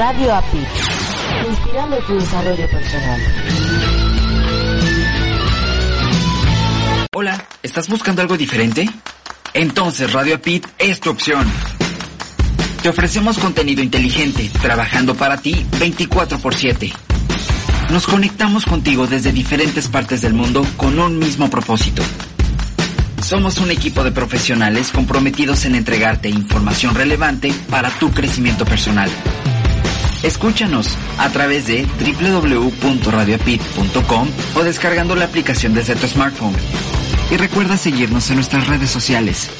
Radio API, inspirando tu desarrollo personal. Hola, ¿estás buscando algo diferente? Entonces Radio APIT es tu opción. Te ofrecemos contenido inteligente, trabajando para ti 24 por 7. Nos conectamos contigo desde diferentes partes del mundo con un mismo propósito. Somos un equipo de profesionales comprometidos en entregarte información relevante para tu crecimiento personal. Escúchanos a través de www.radioapit.com o descargando la aplicación desde tu smartphone. Y recuerda seguirnos en nuestras redes sociales.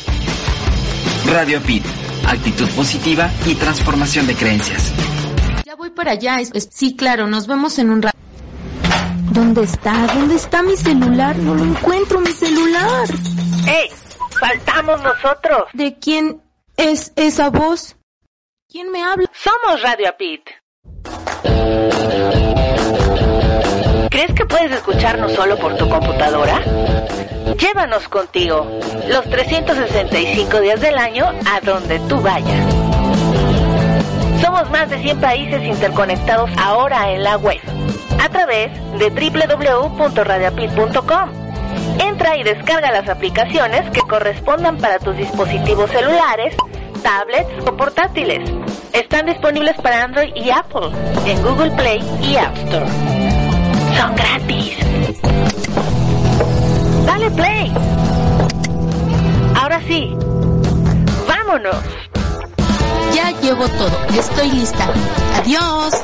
Radio Apit, actitud positiva y transformación de creencias. Ya voy para allá. Es- es- sí, claro, nos vemos en un rato. ¿Dónde está? ¿Dónde está mi celular? No lo encuentro, mi celular. ¡Ey! ¡Faltamos nosotros! ¿De quién es esa voz? ¿Quién me habla? Somos Radio Apit. ¿Crees que puedes escucharnos solo por tu computadora? Llévanos contigo los 365 días del año a donde tú vayas. Somos más de 100 países interconectados ahora en la web a través de www.radiapit.com. Entra y descarga las aplicaciones que correspondan para tus dispositivos celulares, tablets o portátiles. Están disponibles para Android y Apple en Google Play y App Store. Son gratis. Dale play. Ahora sí. Vámonos. Ya llevo todo. Estoy lista. Adiós.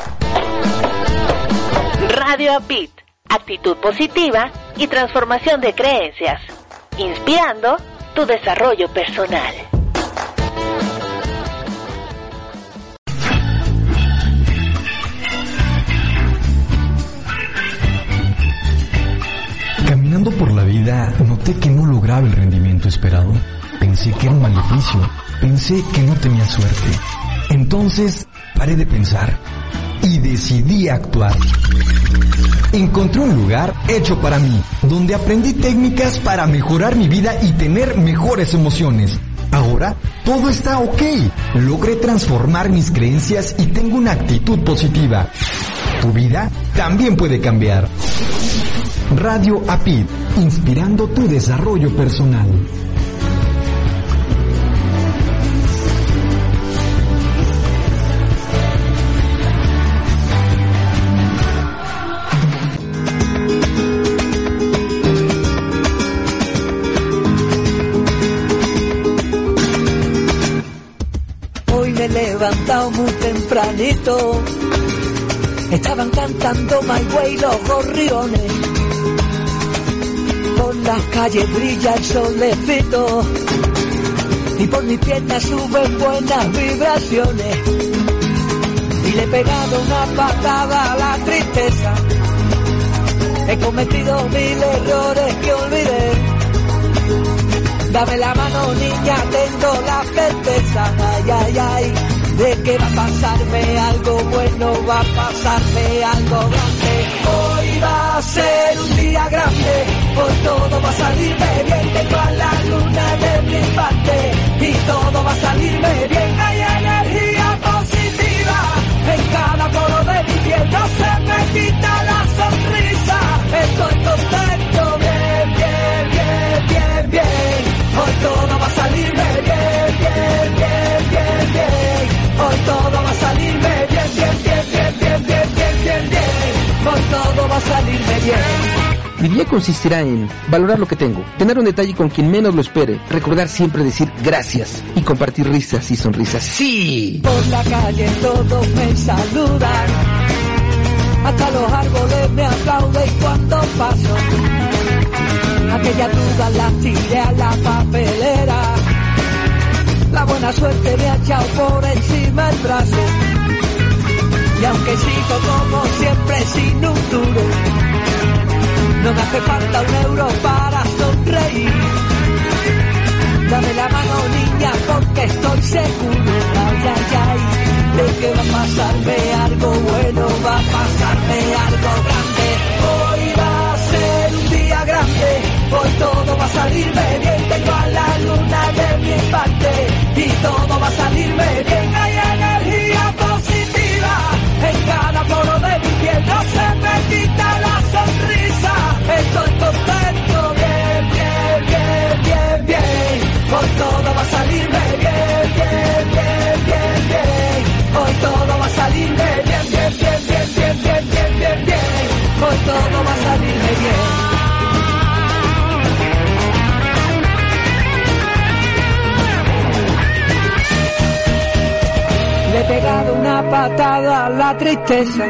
Radio Apit. Actitud positiva y transformación de creencias. Inspirando tu desarrollo personal. Por la vida, noté que no lograba el rendimiento esperado. Pensé que era un maleficio. Pensé que no tenía suerte. Entonces, paré de pensar y decidí actuar. Encontré un lugar hecho para mí, donde aprendí técnicas para mejorar mi vida y tener mejores emociones. Ahora, todo está ok. Logré transformar mis creencias y tengo una actitud positiva. Tu vida también puede cambiar. Radio APID, inspirando tu desarrollo personal. Hoy me he levantado muy tempranito. Estaban cantando My Way los gorriones. Por las calles brilla el solecito. Y por mis piernas suben buenas vibraciones. Y le he pegado una patada a la tristeza. He cometido mil errores que olvidé. Dame la mano niña, tengo la certeza, ay, ay, ay, de que va a pasarme algo bueno, va a pasarme algo grande. Hoy va a ser un día grande, hoy todo va a salirme bien, tengo a la luna de mi parte, y todo va a salirme bien, hay energía positiva, en cada poro de mi piel no se me quita la sonrisa, estoy contento, bien, bien, bien, bien, bien. Hoy todo va a salirme bien, bien, bien, bien, bien. Hoy todo va a salirme bien, bien, bien, bien, bien, bien, bien, bien, bien. Hoy todo va a salirme bien. Mi día consistirá en valorar lo que tengo, tener un detalle con quien menos lo espere, recordar siempre decir gracias y compartir risas y sonrisas. ¡Sí! Por la calle todos me saludan. Hasta los árboles me aplauden cuando paso. Aquella duda la tiré a la papelera. La buena suerte me ha echado por encima el brazo. Y aunque sigo como siempre sin un duro, no me hace falta un euro para sonreír. Dame la mano, niña, porque estoy seguro, ay, ay, ay, de que va a pasarme algo bueno, va a pasarme algo grande. Hoy va a ser un día grande, hoy todo va a salirme bien, tengo a la luna de mi parte, y todo va a salirme bien, hay energía positiva en cada poro de mi que no se me quita la sonrisa. Patada a la tristeza.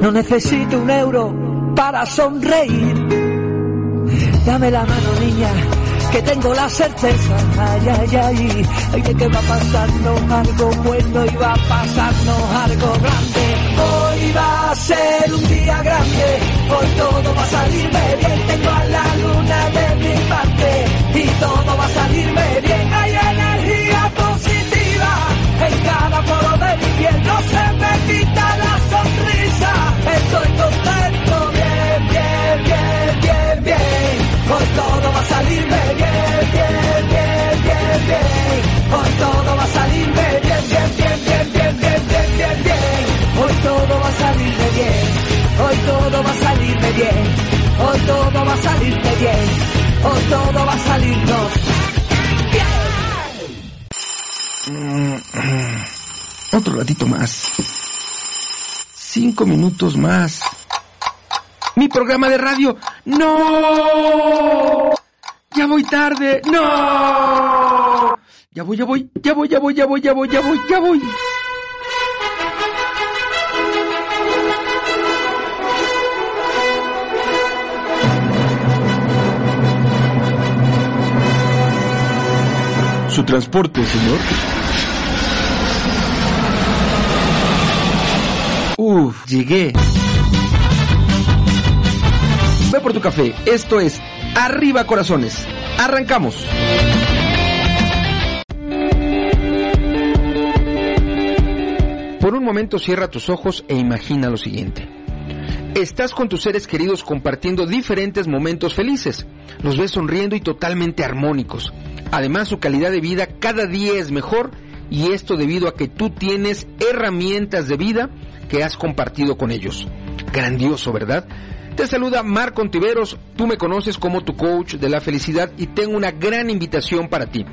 No necesito un euro para sonreír. Dame la mano, niña, que tengo la certeza. Ay, ay, ay, ay, de que va pasando algo bueno y va pasando algo grande. Hoy va a ser un día grande, hoy todo va a salirme bien. Tengo a la luna de mi parte y todo va a salirme bien. Hay en cada poro de mi piel, no se me quita la sonrisa. Estoy contento, bien, bien, bien, bien, bien. Hoy todo va a salirme bien, bien, bien, bien, bien. Hoy todo va a salirme bien, bien, bien, bien, bien, bien, bien, bien, bien. Hoy todo va a salirme bien. Hoy todo va a salirme bien. Hoy todo va a salirme bien. Hoy todo va a salirnos Otro ratito más. Cinco minutos más. Mi programa de radio. No. Ya voy tarde. No. Ya voy, ya voy, ya voy, ya voy, ya voy, ya voy, ya voy, ya voy. Su transporte, señor. Uf, llegué. Ve por tu café. Esto es Arriba Corazones. Arrancamos. Por un momento cierra tus ojos e imagina lo siguiente. Estás con tus seres queridos compartiendo diferentes momentos felices. Los ves sonriendo y totalmente armónicos. Además, su calidad de vida cada día es mejor y esto debido a que tú tienes herramientas de vida que has compartido con ellos. Grandioso, ¿verdad? Te saluda Marco Ontiveros, tú me conoces como tu coach de la felicidad y tengo una gran invitación para ti.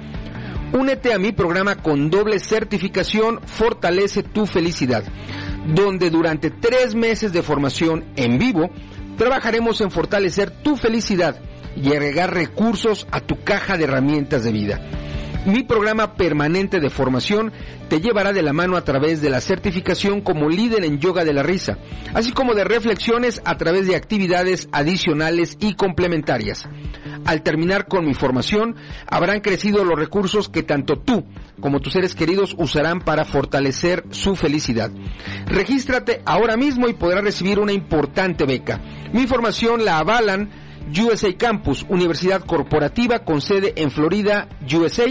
Únete a mi programa con doble certificación Fortalece tu felicidad, donde durante tres meses de formación en vivo trabajaremos en fortalecer tu felicidad y agregar recursos a tu caja de herramientas de vida. Mi programa permanente de formación te llevará de la mano a través de la certificación como líder en yoga de la risa, así como de reflexiones a través de actividades adicionales y complementarias. Al terminar con mi formación, habrán crecido los recursos que tanto tú como tus seres queridos usarán para fortalecer su felicidad. Regístrate ahora mismo y podrás recibir una importante beca. Mi formación la avalan USA Campus, Universidad Corporativa con sede en Florida, USA,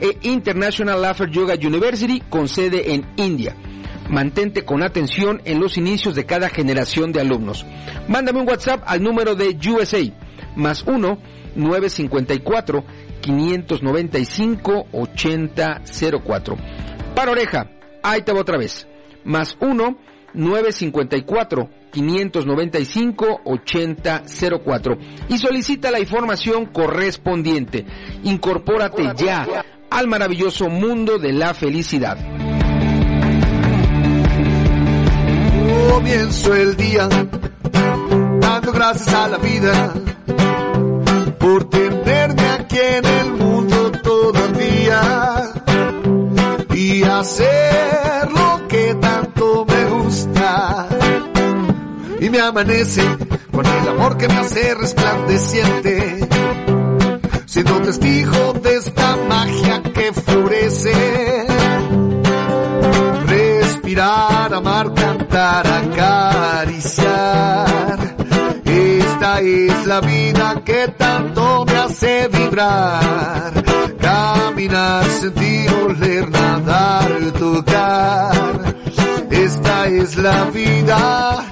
e International Laughter Yoga University con sede en India. Mantente con atención en los inicios de cada generación de alumnos. Mándame un WhatsApp al número de USA, más 1 954 595 8004. Para oreja, ahí te va otra vez. Más 1 954 595 8004 y solicita la información correspondiente. Incorpórate ya al maravilloso mundo de la felicidad. Comienzo el día dando gracias a la vida por tenerme aquí en el mundo todavía y hacer me amanece con el amor que me hace resplandeciente, siendo testigo de esta magia que florece. Respirar, amar, cantar, acariciar. Esta es la vida que tanto me hace vibrar. Caminar, sentir, oler, nadar, tocar. Esta es la vida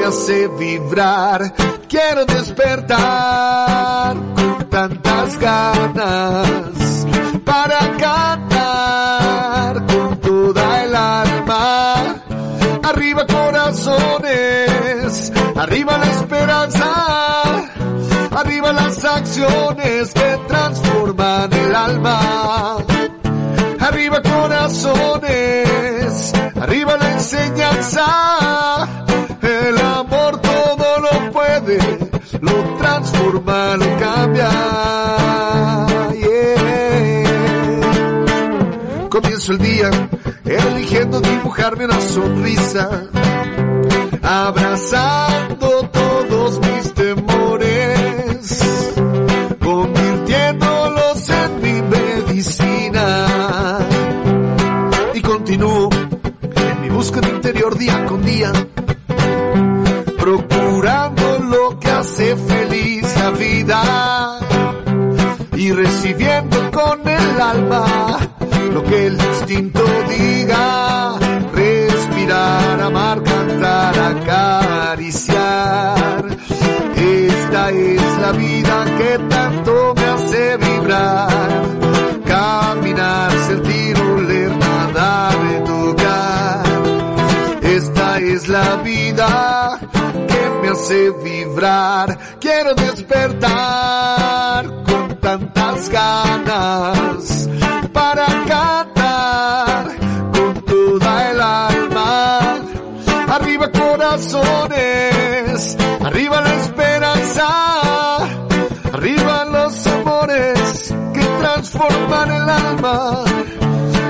me hace vibrar. Quiero despertar con tantas ganas para cantar con toda el alma. Arriba corazones, arriba la esperanza, arriba las acciones que transforman el alma. Arriba corazones, arriba la enseñanza el amor todo lo puede, lo transforma, lo cambia. Comienzo el día eligiendo dibujarme una sonrisa, abrazando todos mis temores, convirtiéndolos en mi medicina. Y continúo en mi búsqueda interior día con día, procurando lo que hace feliz la vida y recibiendo con el alma lo que el instinto diga, respirar, amar, cantar, acariciar. Esta es la vida que tanto me hace vibrar, es la vida que me hace vibrar, quiero despertar con tantas ganas para cantar con toda el alma. Arriba corazones, arriba la esperanza, arriba los amores que transforman el alma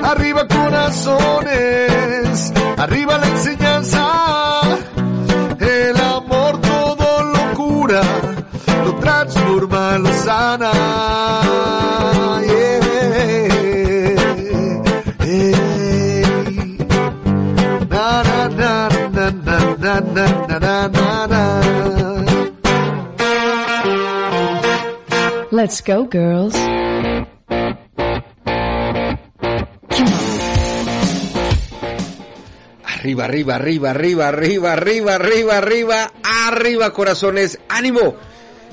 arriba corazones, arriba la enseñanza, el amor todo lo cura, lo transforma, lo sana. Let's go, girls. Arriba, arriba, arriba, arriba, arriba, arriba, arriba, arriba, arriba, corazones. ¡Ánimo!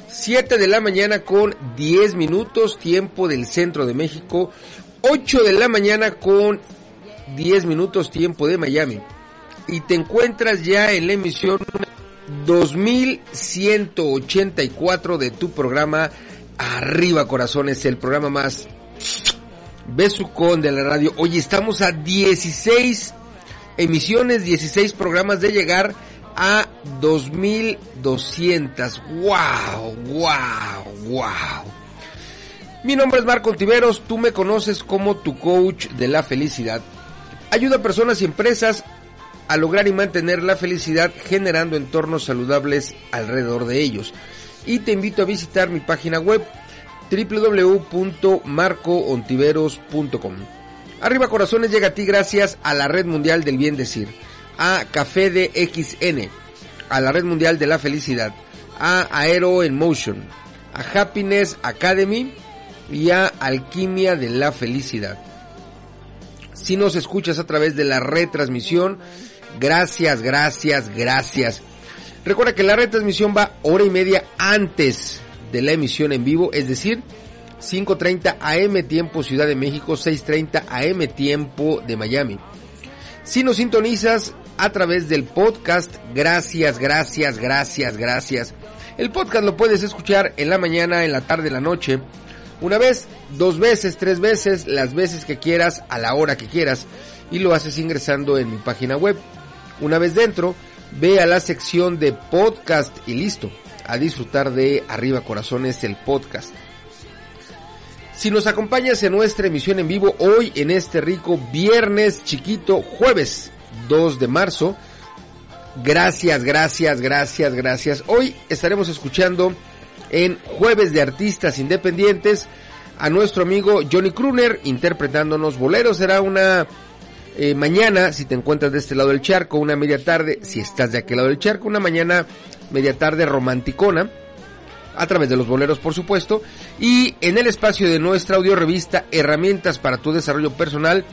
7 de la mañana con 10 minutos, tiempo del centro de México. 8 de la mañana con 10 minutos, tiempo de Miami. Y te encuentras ya en la emisión 2184 de tu programa Arriba Corazones, el programa más besucón de la radio. Oye, estamos a 16 emisiones, 16 programas de llegar a 2200. ¡Wow! ¡Wow! ¡Wow! Mi nombre es Marco Tiveros, tú me conoces como tu coach de la felicidad. Ayuda a personas y empresas a lograr y mantener la felicidad generando entornos saludables alrededor de ellos. Y te invito a visitar mi página web www.marcoontiveros.com. Arriba Corazones llega a ti gracias a la Red Mundial del Bien Decir, a Café de XN, a la Red Mundial de la Felicidad, a Aero en Motion, a Happiness Academy y a Alquimia de la Felicidad. Si nos escuchas a través de la retransmisión, gracias, gracias, gracias. Recuerda que la retransmisión va hora y media antes de la emisión en vivo, es decir, 5.30 AM tiempo Ciudad de México, 6.30 AM tiempo de Miami. Si nos sintonizas a través del podcast, gracias, gracias, gracias, gracias. El podcast lo puedes escuchar en la mañana, en la tarde, en la noche. Una vez, dos veces, tres veces, las veces que quieras, a la hora que quieras. Y lo haces ingresando en mi página web. Una vez dentro, ve a la sección de podcast y listo. A disfrutar de Arriba Corazones, el podcast. Si nos acompañas en nuestra emisión en vivo hoy en este rico viernes chiquito, jueves 2 de marzo, gracias, gracias, gracias, gracias. Hoy estaremos escuchando en Jueves de Artistas Independientes a nuestro amigo Johnny Kruner interpretándonos boleros. Será una eh, mañana, si te encuentras de este lado del charco, una media tarde, si estás de aquel lado del charco, una mañana media tarde romanticona a través de los boleros por supuesto, y en el espacio de nuestra audio revista Herramientas para tu desarrollo personal,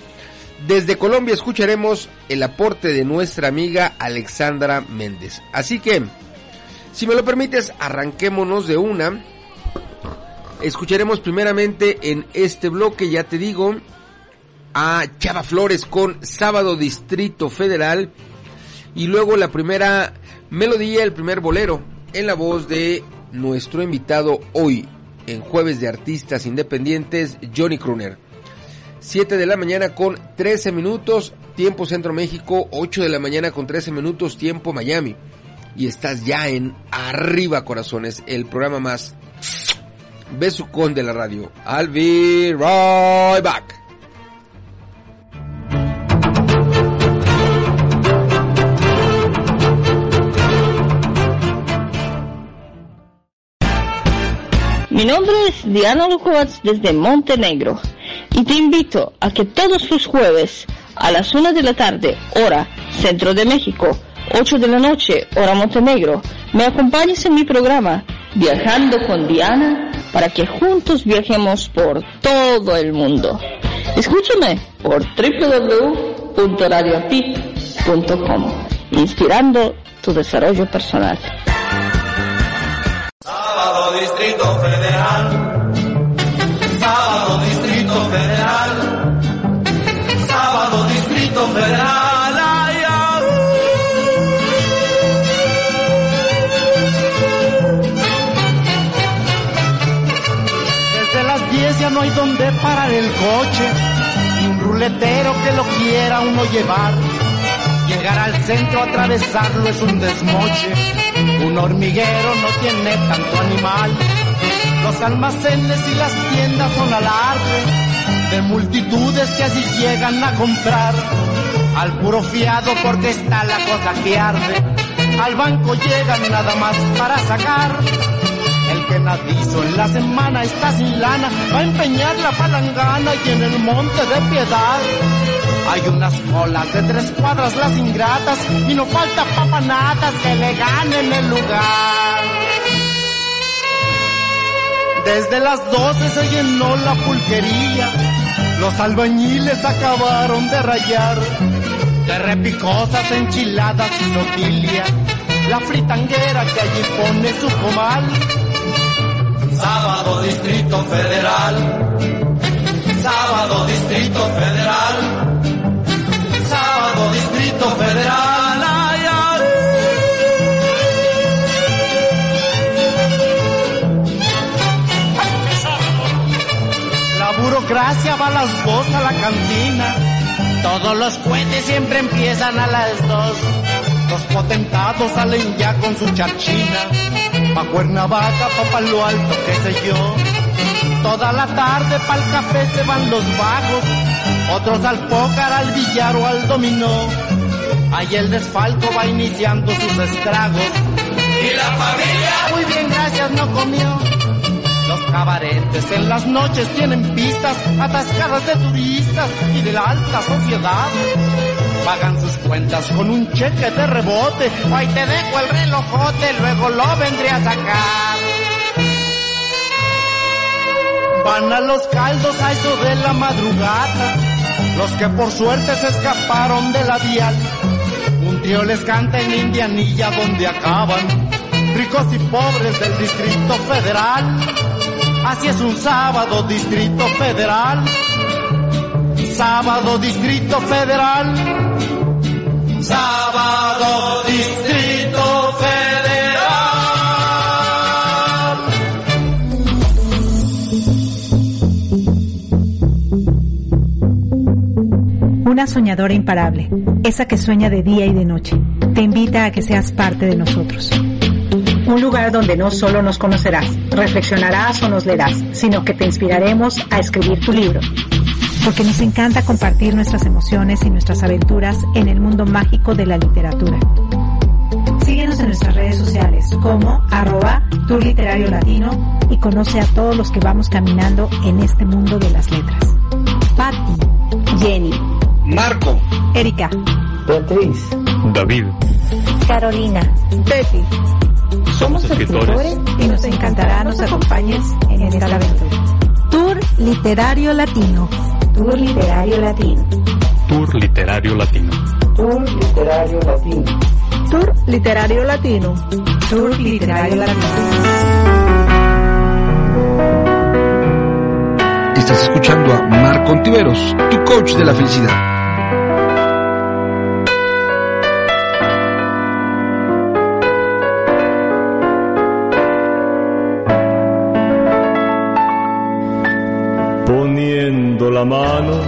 desde Colombia escucharemos el aporte de nuestra amiga Alexandra Méndez. Así que, si me lo permites, arranquémonos de una. Escucharemos primeramente en este bloque, ya te digo, a Chava Flores con Sábado Distrito Federal y luego la primera melodía, el primer bolero en la voz de nuestro invitado hoy en Jueves de Artistas Independientes, Johnny Kruner. 7 de la mañana con 13 minutos, tiempo Centro México, 8 de la mañana con 13 minutos, tiempo Miami. Y estás ya en Arriba Corazones, el programa más besucón de la radio. I'll be right back. Mi nombre es Diana Lukovac desde Montenegro y te invito a que todos los jueves a las 1 de la tarde, hora Centro de México, 8 de la noche, hora Montenegro, me acompañes en mi programa Viajando con Diana para que juntos viajemos por todo el mundo. Escúchame por www.radioapit.com, inspirando tu desarrollo personal. Distrito Federal. Sábado Distrito Federal. Sábado Distrito Federal. Desde las 10 ya no hay donde parar el coche, ni un ruletero que lo quiera uno llevar. Llegar al centro, atravesarlo es un desmoche. Un hormiguero no tiene tanto animal. Los almacenes y las tiendas son alarde de multitudes que así llegan a comprar. Al puro fiado porque está la cosa que arde. Al banco llegan nada más para sacar. Que nadizo en la semana está sin lana, va a empeñar la palangana y en el monte de piedad. Hay unas colas de tres cuadras las ingratas y no falta papanatas que le ganen el lugar. Desde las doce se llenó la pulquería, los albañiles acabaron de rayar, de repicosas enchiladas y notilia, la fritanguera que allí pone su comal. Sábado Distrito Federal. Sábado Distrito Federal. Sábado Distrito Federal. La burocracia va las dos a la cantina. Todos los puentes siempre empiezan a las dos. Los potentados salen ya con su charchina. Cuernavaca, pa' Palo Alto, qué sé yo. Toda la tarde pa'l café se van los vagos. Otros al pócar, al billar o al dominó. Ahí el desfalco va iniciando sus estragos. Y la familia. Muy bien, gracias, no comió. Los cabaretes en las noches tienen pistas atascadas de turistas y de la alta sociedad. Pagan sus cuentas con un cheque de rebote. Ahí te dejo el relojote, luego lo vendré a sacar. Van a los caldos a eso de la madrugada. Los que por suerte se escaparon de la vial. Un tío les canta en Indianilla donde acaban. Ricos y pobres del Distrito Federal. Así es un sábado, Distrito Federal. Sábado, Distrito Federal. Sábado Distrito Federal. Una soñadora imparable, esa que sueña de día y de noche, te invita a que seas parte de nosotros. Un lugar donde no solo nos conocerás, reflexionarás o nos leerás, sino que te inspiraremos a escribir tu libro. Porque nos encanta compartir nuestras emociones y nuestras aventuras en el mundo mágico de la literatura. Síguenos en nuestras redes sociales como arroba Tour Literario Latino y conoce a todos los que vamos caminando en este mundo de las letras. Patti, Jenny, Marco, Erika, Beatriz, David, Carolina, Betty. somos escritores y nos encantará nos acompañes en esta aventura. Tour Literario Latino. Tour Literario Latino. Tour Literario Latino. Tour Literario Latino. Tour Literario Latino. Tour Literario Latino. Estás escuchando a Marco Ontiveros, tu coach de la felicidad. Mano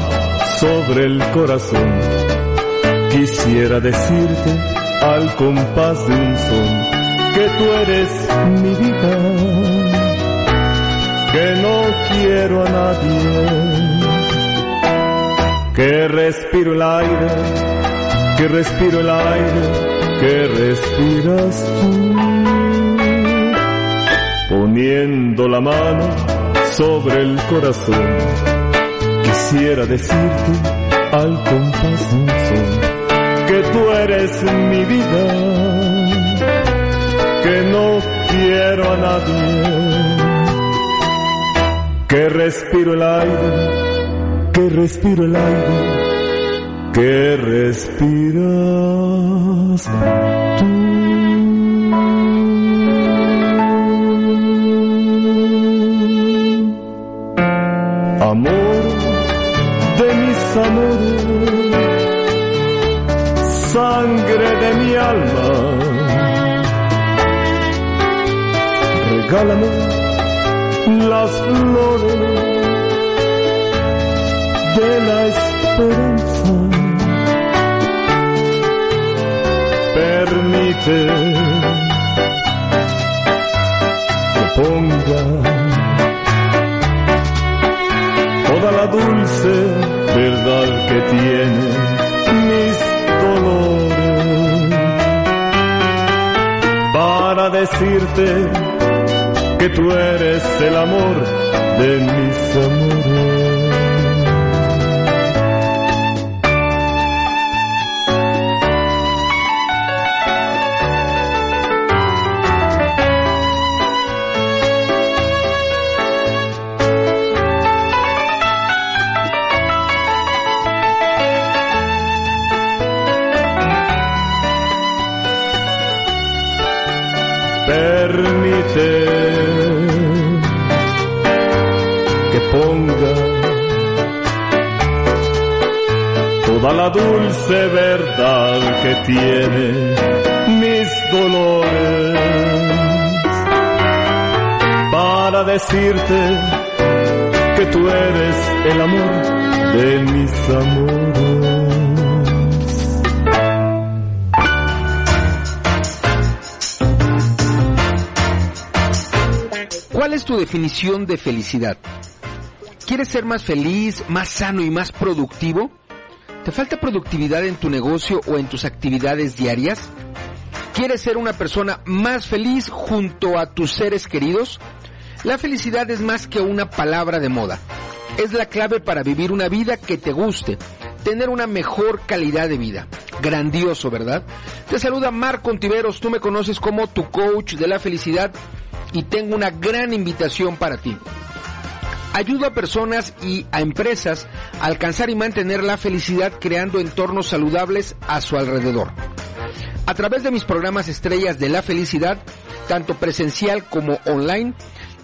sobre el corazón, quisiera decirte al compás de un son que tú eres mi vida, que no quiero a nadie, que respiro el aire, que respiro el aire, que respiras tú. poniendo la mano sobre el corazón. Quisiera decirte al compás de un son que tú eres mi vida, que no quiero a nadie, que respiro el aire, que respiro el aire, que respiras. Amor sangre de mi alma. Regálame las flores de la esperanza. Permite que ponga toda la dulce verdad que tiene mis dolores para decirte que tú eres el amor de mis amores. Verdad que tiene mis dolores para decirte que tú eres el amor de mis amores. ¿Cuál es tu definición de felicidad? ¿Quieres ser más feliz, más sano y más productivo? ¿Te falta productividad en tu negocio o en tus actividades diarias? ¿Quieres ser una persona más feliz junto a tus seres queridos? La felicidad es más que una palabra de moda. Es la clave para vivir una vida que te guste, tener una mejor calidad de vida. Grandioso, ¿verdad? Te saluda Marco Ontiveros, tú me conoces como tu coach de la felicidad y tengo una gran invitación para ti. Ayudo a personas y a empresas a alcanzar y mantener la felicidad creando entornos saludables a su alrededor. A través de mis programas estrellas de la felicidad, tanto presencial como online,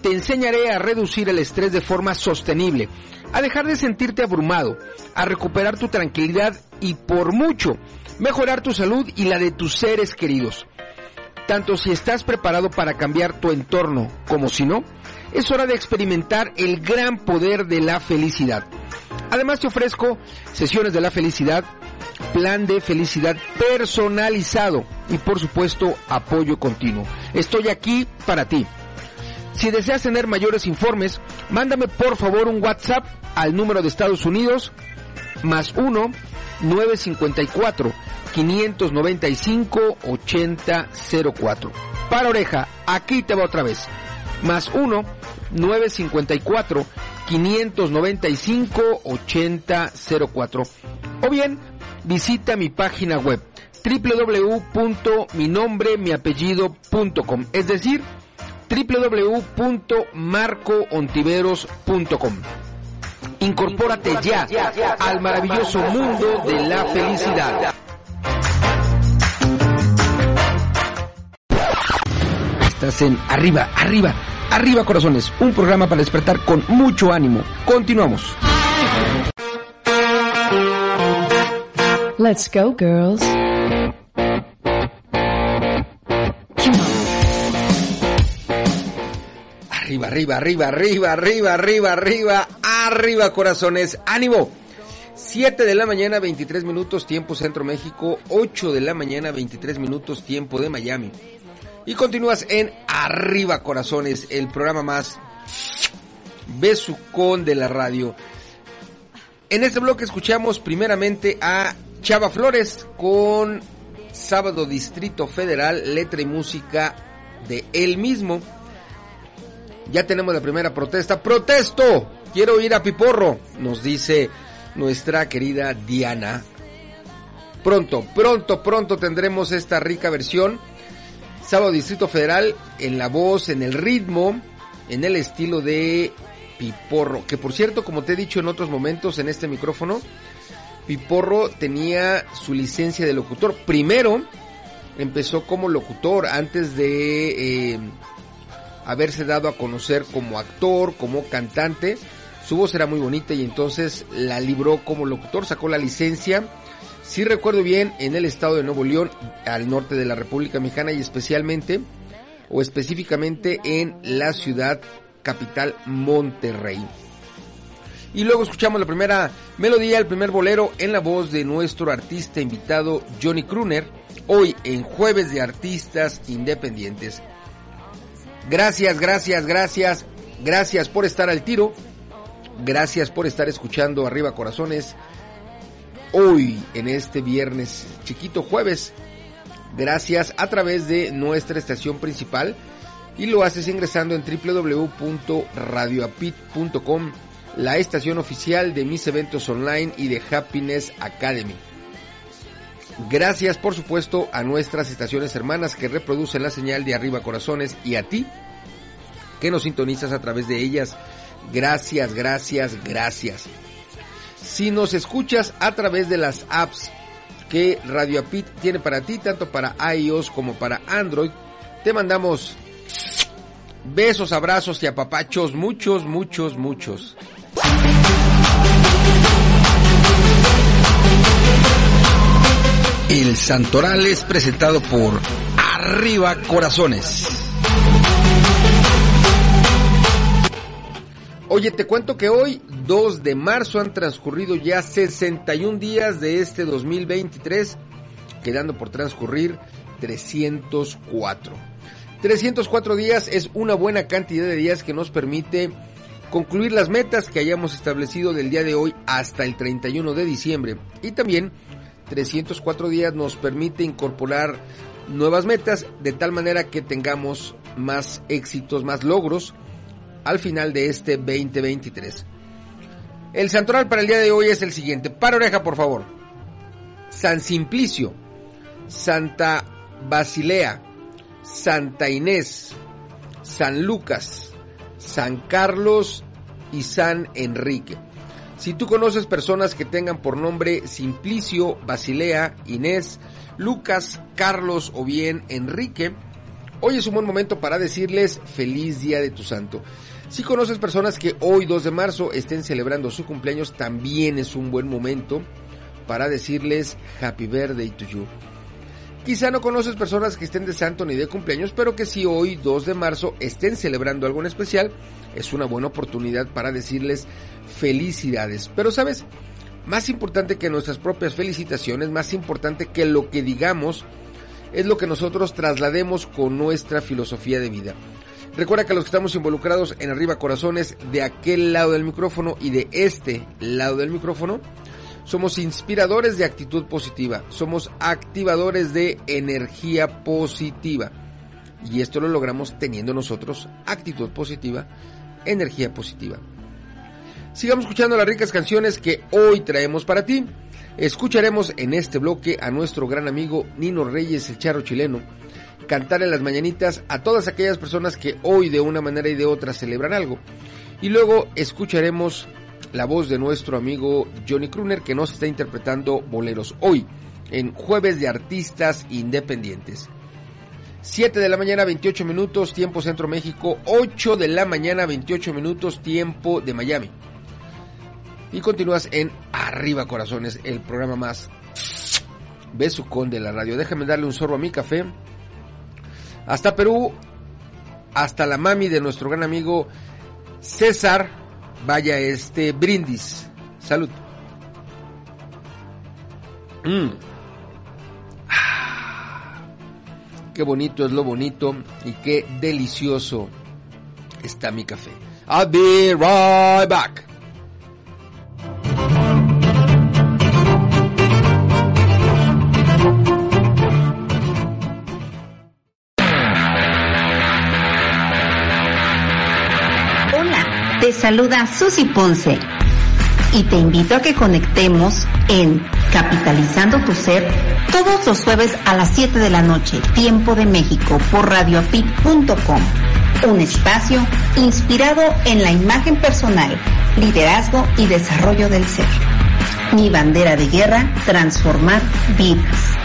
te enseñaré a reducir el estrés de forma sostenible, a dejar de sentirte abrumado, a recuperar tu tranquilidad y por mucho mejorar tu salud y la de tus seres queridos. Tanto si estás preparado para cambiar tu entorno como si no, es hora de experimentar el gran poder de la felicidad. Además te ofrezco sesiones de la felicidad, plan de felicidad personalizado y por supuesto apoyo continuo. Estoy aquí para ti. Si deseas tener mayores informes, mándame por favor un WhatsApp al número de Estados Unidos más 1 954 595 8004. Para oreja, aquí te va otra vez. Más 1 954 595 8004. O bien, visita mi página web www.minombremiapellido.com, es decir, www.marcoontiveros.com. Incorpórate ya al maravilloso mundo de la felicidad. Estás en Arriba, Arriba, Arriba Corazones, un programa para despertar con mucho ánimo. Continuamos. Let's go, girls. Arriba, arriba, arriba, arriba, arriba, arriba, arriba, arriba, corazones. ¡Ánimo! 7 de la mañana, 23 minutos, tiempo Centro México. 8 de la mañana, 23 minutos, tiempo de Miami. Y continúas en Arriba, corazones, el programa más besucón de la radio. En este bloque escuchamos primeramente a Chava Flores con Sábado Distrito Federal, letra y música de él mismo. Ya tenemos la primera protesta. ¡Protesto! Quiero ir a Piporro, nos dice nuestra querida Diana. Pronto, pronto, pronto tendremos esta rica versión. Sábado Distrito Federal en la voz, en el ritmo, en el estilo de Piporro. Que por cierto, como te he dicho en otros momentos en este micrófono, Piporro tenía su licencia de locutor. Primero empezó como locutor antes de eh, haberse dado a conocer como actor, como cantante. Su voz era muy bonita y entonces la libró como locutor, sacó la licencia. Si recuerdo bien, en el estado de Nuevo León, al norte de la República Mexicana y especialmente o específicamente en la ciudad capital Monterrey. Y luego escuchamos la primera melodía, el primer bolero en la voz de nuestro artista invitado Johnny Kruner, hoy en Jueves de Artistas Independientes. Gracias, gracias, gracias, gracias por estar al tiro. Gracias por estar escuchando Arriba Corazones. Hoy, en este viernes chiquito jueves. Gracias a través de nuestra estación principal. Y lo haces ingresando en www.radioapit.com, la estación oficial de mis eventos online y de Happiness Academy. Gracias por supuesto a nuestras estaciones hermanas que reproducen la señal de Arriba Corazones y a ti que nos sintonizas a través de ellas. Gracias, gracias, gracias. Si nos escuchas a través de las apps que Radio Apit tiene para ti, tanto para iOS como para Android, te mandamos besos, abrazos y apapachos, muchos, muchos, muchos. El Santoral es presentado por Arriba Corazones. Oye, te cuento que hoy, 2 de marzo, han transcurrido ya 61 días de este 2023, quedando por transcurrir 304. 304 días es una buena cantidad de días que nos permite concluir las metas que hayamos establecido del día de hoy hasta el 31 de diciembre. Y también 304 días nos permite incorporar nuevas metas de tal manera que tengamos más éxitos, más logros al final de este 2023. El santoral para el día de hoy es el siguiente. Para oreja, por favor. San Simplicio, Santa Basilea, Santa Inés, San Lucas, San Carlos y San Enrique. Si tú conoces personas que tengan por nombre Simplicio, Basilea, Inés, Lucas, Carlos o bien Enrique, hoy es un buen momento para decirles feliz día de tu santo. Si conoces personas que hoy 2 de marzo estén celebrando su cumpleaños, también es un buen momento para decirles Happy Birthday to you. Quizá no conoces personas que estén de santo ni de cumpleaños, pero que si hoy 2 de marzo estén celebrando algo en especial, es una buena oportunidad para decirles felicidades. Pero sabes, más importante que nuestras propias felicitaciones, más importante que lo que digamos, es lo que nosotros traslademos con nuestra filosofía de vida. Recuerda que los que estamos involucrados en Arriba Corazones, de aquel lado del micrófono y de este lado del micrófono, somos inspiradores de actitud positiva, somos activadores de energía positiva. Y esto lo logramos teniendo nosotros actitud positiva, energía positiva. Sigamos escuchando las ricas canciones que hoy traemos para ti. Escucharemos en este bloque a nuestro gran amigo Nino Reyes, el charro chileno, cantar en las mañanitas a todas aquellas personas que hoy de una manera y de otra celebran algo. Y luego escucharemos la voz de nuestro amigo Johnny Kruner que nos está interpretando boleros hoy en Jueves de Artistas Independientes. 7 de la mañana 28 minutos tiempo Centro México, 8 de la mañana 28 minutos tiempo de Miami. Y continúas en Arriba Corazones, el programa más besucón de la radio. Déjame darle un sorbo a mi café. Hasta Perú, hasta la mami de nuestro gran amigo César. Vaya este brindis. Salud. Mm. Ah, qué bonito es lo bonito y qué delicioso está mi café. I'll be right back. Saluda Susy Ponce y te invito a que conectemos en Capitalizando tu Ser todos los jueves a las 7 de la noche, tiempo de México, por radioapit.com. Un espacio inspirado en la imagen personal, liderazgo y desarrollo del ser. Mi bandera de guerra, transformar vidas.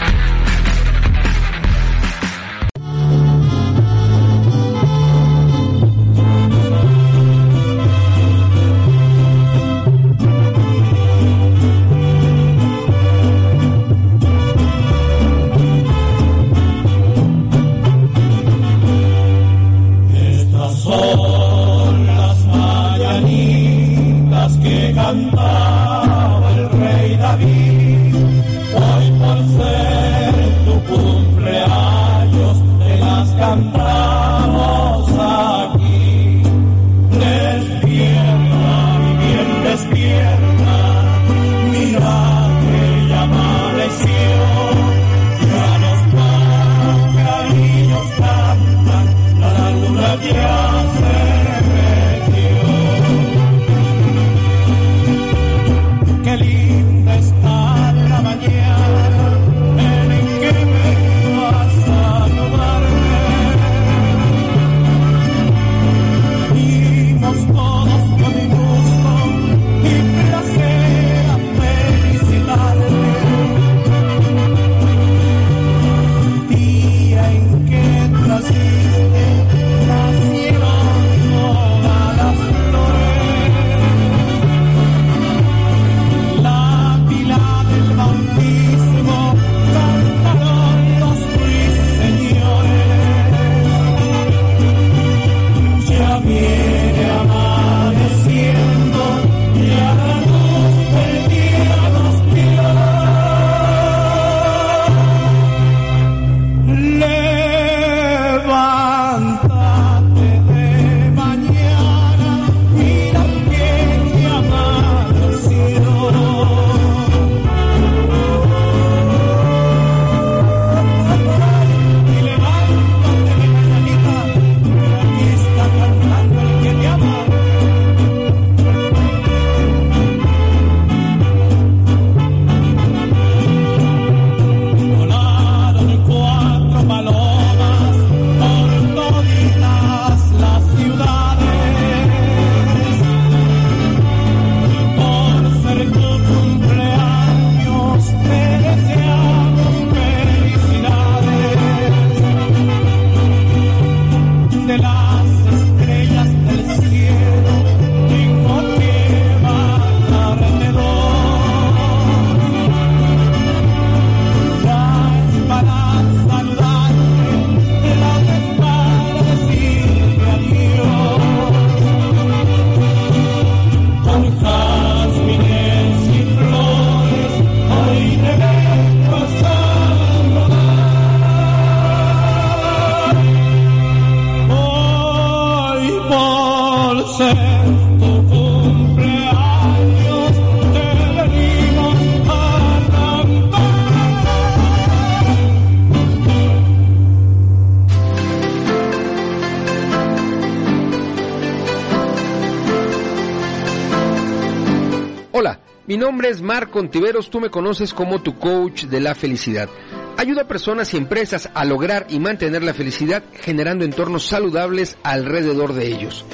Nombre es Marco Ontiveros, tú me conoces como tu coach de la felicidad. Ayuda a personas y empresas a lograr y mantener la felicidad generando entornos saludables alrededor de ellos.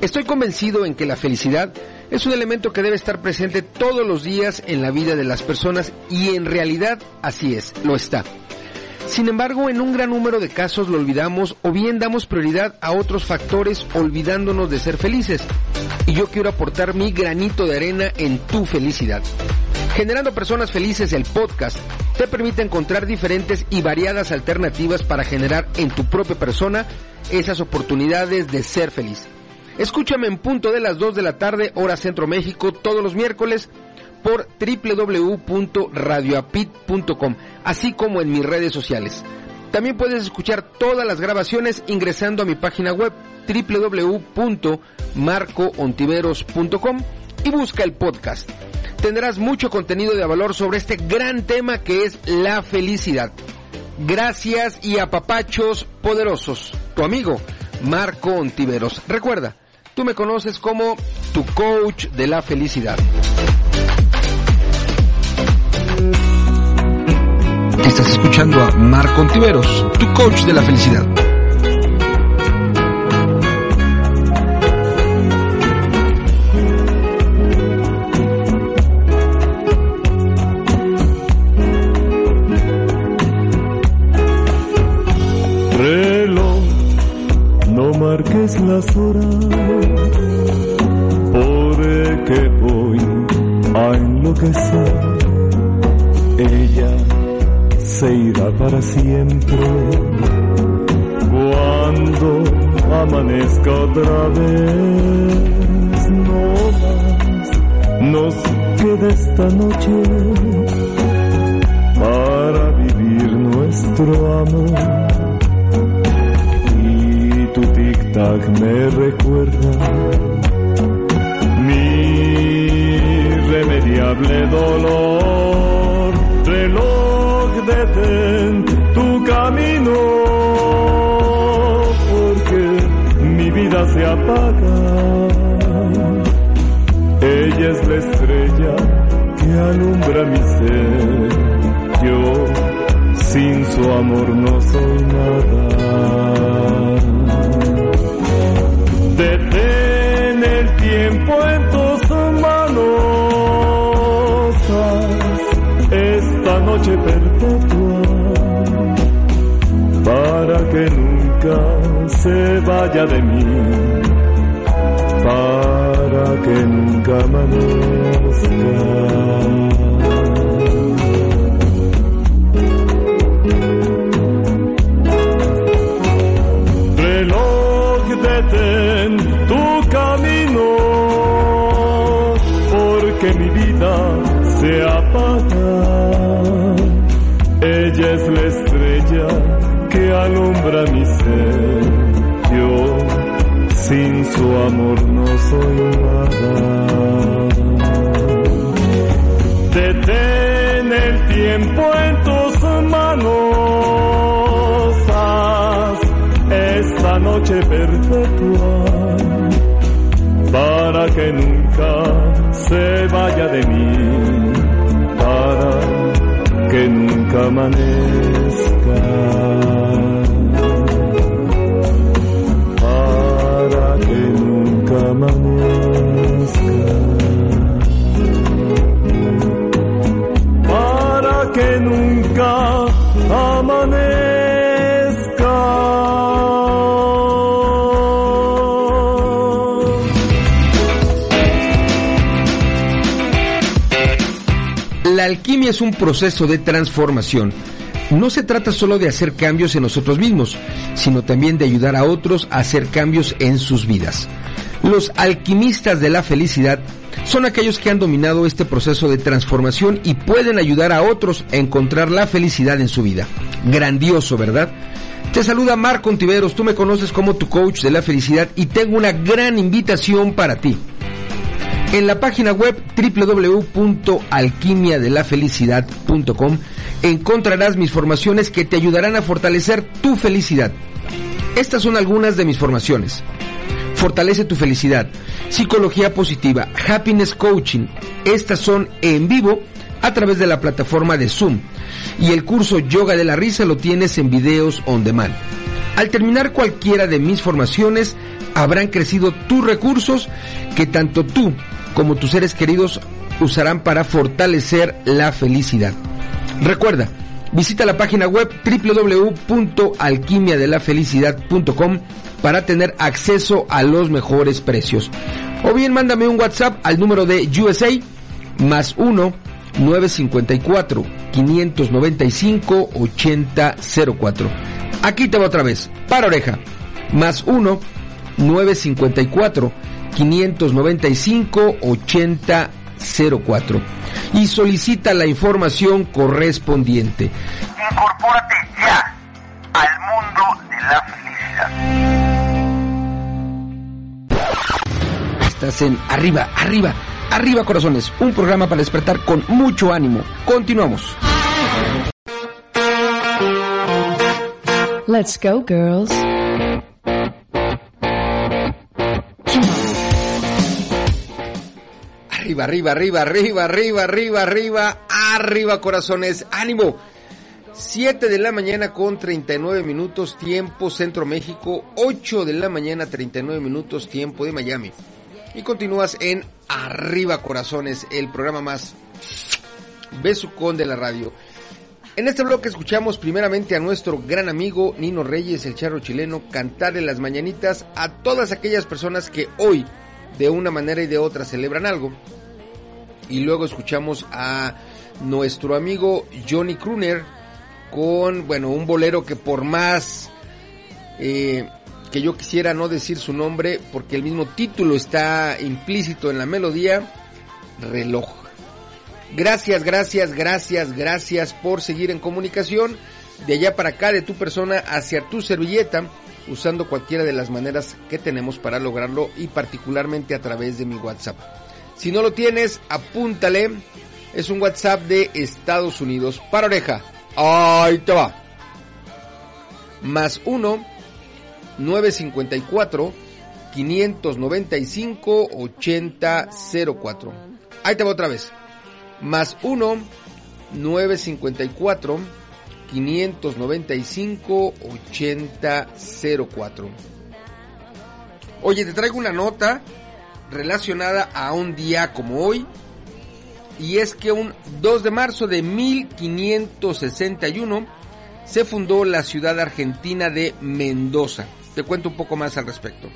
Estoy convencido en que la felicidad es un elemento que debe estar presente todos los días en la vida de las personas y en realidad así es, lo está. Sin embargo, en un gran número de casos lo olvidamos o bien damos prioridad a otros factores olvidándonos de ser felices. Y yo quiero aportar mi granito de arena en tu felicidad. Generando Personas Felices, el podcast, te permite encontrar diferentes y variadas alternativas para generar en tu propia persona esas oportunidades de ser feliz. Escúchame en punto de las 2 de la tarde, hora Centro México, todos los miércoles por www.radioapit.com, así como en mis redes sociales. También puedes escuchar todas las grabaciones ingresando a mi página web www.marcoontiveros.com y busca el podcast. Tendrás mucho contenido de valor sobre este gran tema que es la felicidad. Gracias y apapachos poderosos. Tu amigo Marco Ontiveros. Recuerda, Tú me conoces como tu coach de la felicidad. Estás escuchando a Marco Ontiveros, tu coach de la felicidad. Reloj, no marques las horas, porque voy a enloquecer. Ella se irá para siempre cuando amanezca otra vez. No más nos queda esta noche para vivir nuestro amor y tu tic-tac me recuerda mi irremediable dolor. Reloj, detén tu camino, porque mi vida se apaga. Ella es la estrella que alumbra mi ser. Yo sin su amor no soy nada. Detén el tiempo en tus manos. Esta noche perpetua se vaya de mí. Para que nunca amanezca. detén tu camino porque mi vida se apaga ella es la estrella que alumbra mi ser su amor no soy nada detén el tiempo en tus manos haz esta noche perpetua para que nunca se vaya de mí, para que nunca amanezca. Es un proceso de transformación. No se trata solo de hacer cambios en nosotros mismos, sino también de ayudar a otros a hacer cambios en sus vidas. Los alquimistas de la felicidad son aquellos que han dominado este proceso de transformación y pueden ayudar a otros a encontrar la felicidad en su vida. Grandioso, ¿verdad? Te saluda Marco Ontiveros, tú me conoces como tu coach de la felicidad y tengo una gran invitación para ti. En la página web www.alquimiadelafelicidad.com encontrarás mis formaciones que te ayudarán a fortalecer tu felicidad. Estas son algunas de mis formaciones. Fortalece tu felicidad, psicología positiva, happiness coaching. Estas son en vivo a través de la plataforma de Zoom. Y el curso Yoga de la Risa lo tienes en videos on demand. Al terminar cualquiera de mis formaciones, habrán crecido tus recursos que tanto tú como tus seres queridos usarán para fortalecer la felicidad. Recuerda, visita la página web www.alquimiadelafelicidad.com para tener acceso a los mejores precios. O bien mándame un WhatsApp al número de USA más 1 954 595 8004. Aquí te va otra vez, para oreja, más 1 954 595 8004 y solicita la información correspondiente. Incorpórate ya al mundo de la felicidad. Estás en Arriba, Arriba, Arriba Corazones, un programa para despertar con mucho ánimo. Continuamos. Let's go, girls. Arriba, arriba, arriba, arriba, arriba, arriba, arriba, arriba, corazones. ¡Ánimo! 7 de la mañana con 39 minutos tiempo Centro México, 8 de la mañana 39 minutos tiempo de Miami. Y continúas en Arriba Corazones, el programa más besucón de la radio. En este bloque escuchamos primeramente a nuestro gran amigo Nino Reyes, el charro chileno, cantarle las mañanitas a todas aquellas personas que hoy, de una manera y de otra, celebran algo. Y luego escuchamos a nuestro amigo Johnny Kruner con, bueno, un bolero que por más eh, que yo quisiera no decir su nombre, porque el mismo título está implícito en la melodía, reloj. Gracias, gracias, gracias, gracias por seguir en comunicación de allá para acá, de tu persona hacia tu servilleta, usando cualquiera de las maneras que tenemos para lograrlo y particularmente a través de mi WhatsApp. Si no lo tienes, apúntale. Es un WhatsApp de Estados Unidos. Para oreja. Ahí te va. Más 1 954 595 8004. Ahí te va otra vez. Más 1 954 595 8004. Oye, te traigo una nota relacionada a un día como hoy. Y es que un 2 de marzo de 1561 se fundó la ciudad argentina de Mendoza. Te cuento un poco más al respecto.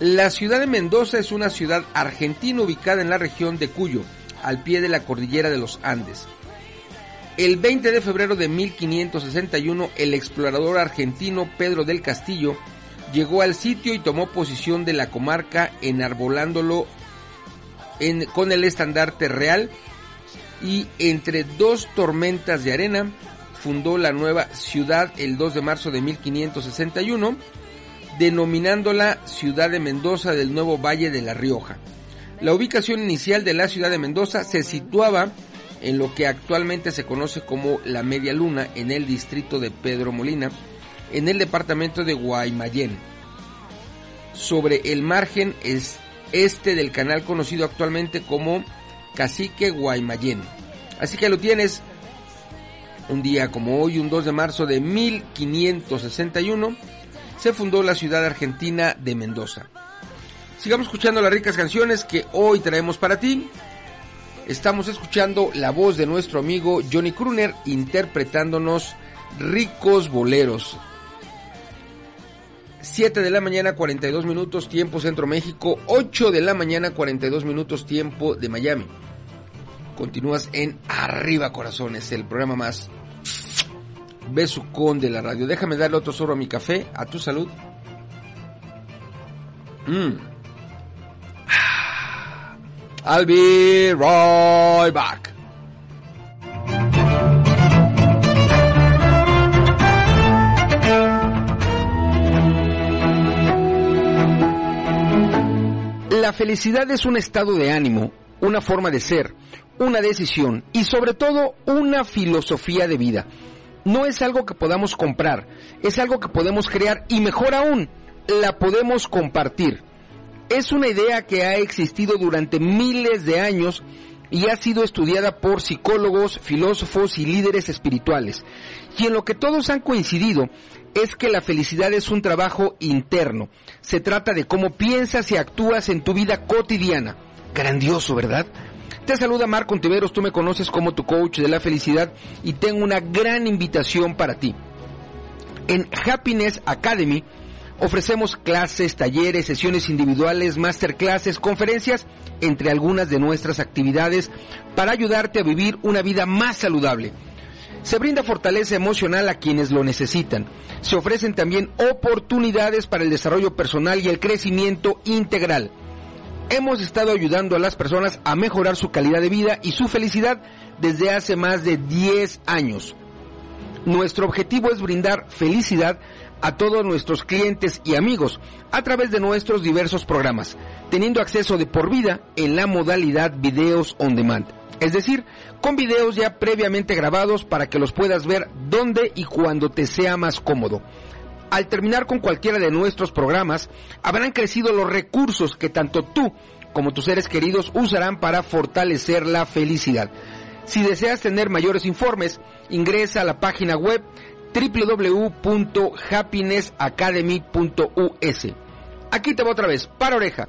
La ciudad de Mendoza es una ciudad argentina ubicada en la región de Cuyo, al pie de la cordillera de los Andes. El 20 de febrero de 1561, el explorador argentino Pedro del Castillo llegó al sitio y tomó posición de la comarca enarbolándolo en, con el estandarte real y entre dos tormentas de arena fundó la nueva ciudad el 2 de marzo de 1561, denominándola Ciudad de Mendoza del Nuevo Valle de La Rioja. La ubicación inicial de la ciudad de Mendoza se situaba en lo que actualmente se conoce como la Media Luna en el distrito de Pedro Molina, en el departamento de Guaymallén, sobre el margen este del canal conocido actualmente como Cacique Guaymallén. Así que lo tienes un día como hoy, un 2 de marzo de 1561, se fundó la ciudad argentina de Mendoza. Sigamos escuchando las ricas canciones que hoy traemos para ti. Estamos escuchando la voz de nuestro amigo Johnny Kruner interpretándonos ricos boleros. 7 de la mañana 42 minutos tiempo Centro México, 8 de la mañana 42 minutos tiempo de Miami. Continúas en Arriba Corazones, el programa más besucón de la radio. Déjame darle otro sorbo a mi café, a tu salud. Mm. I'll be right back. La felicidad es un estado de ánimo, una forma de ser, una decisión y sobre todo una filosofía de vida. No es algo que podamos comprar, es algo que podemos crear y mejor aún, la podemos compartir. Es una idea que ha existido durante miles de años y ha sido estudiada por psicólogos, filósofos y líderes espirituales. Y en lo que todos han coincidido es que la felicidad es un trabajo interno. Se trata de cómo piensas y actúas en tu vida cotidiana. Grandioso, ¿verdad? Te saluda Marco Ontiveros, tú me conoces como tu coach de la felicidad y tengo una gran invitación para ti. En Happiness Academy ofrecemos clases, talleres, sesiones individuales, masterclasses, conferencias, entre algunas de nuestras actividades para ayudarte a vivir una vida más saludable. Se brinda fortaleza emocional a quienes lo necesitan. Se ofrecen también oportunidades para el desarrollo personal y el crecimiento integral. Hemos estado ayudando a las personas a mejorar su calidad de vida y su felicidad desde hace más de 10 años. Nuestro objetivo es brindar felicidad a todos nuestros clientes y amigos a través de nuestros diversos programas, teniendo acceso de por vida en la modalidad videos on demand. Es decir, con videos ya previamente grabados para que los puedas ver donde y cuando te sea más cómodo. Al terminar con cualquiera de nuestros programas, habrán crecido los recursos que tanto tú como tus seres queridos usarán para fortalecer la felicidad. Si deseas tener mayores informes, ingresa a la página web www.happinessacademy.us. Aquí te va otra vez, para oreja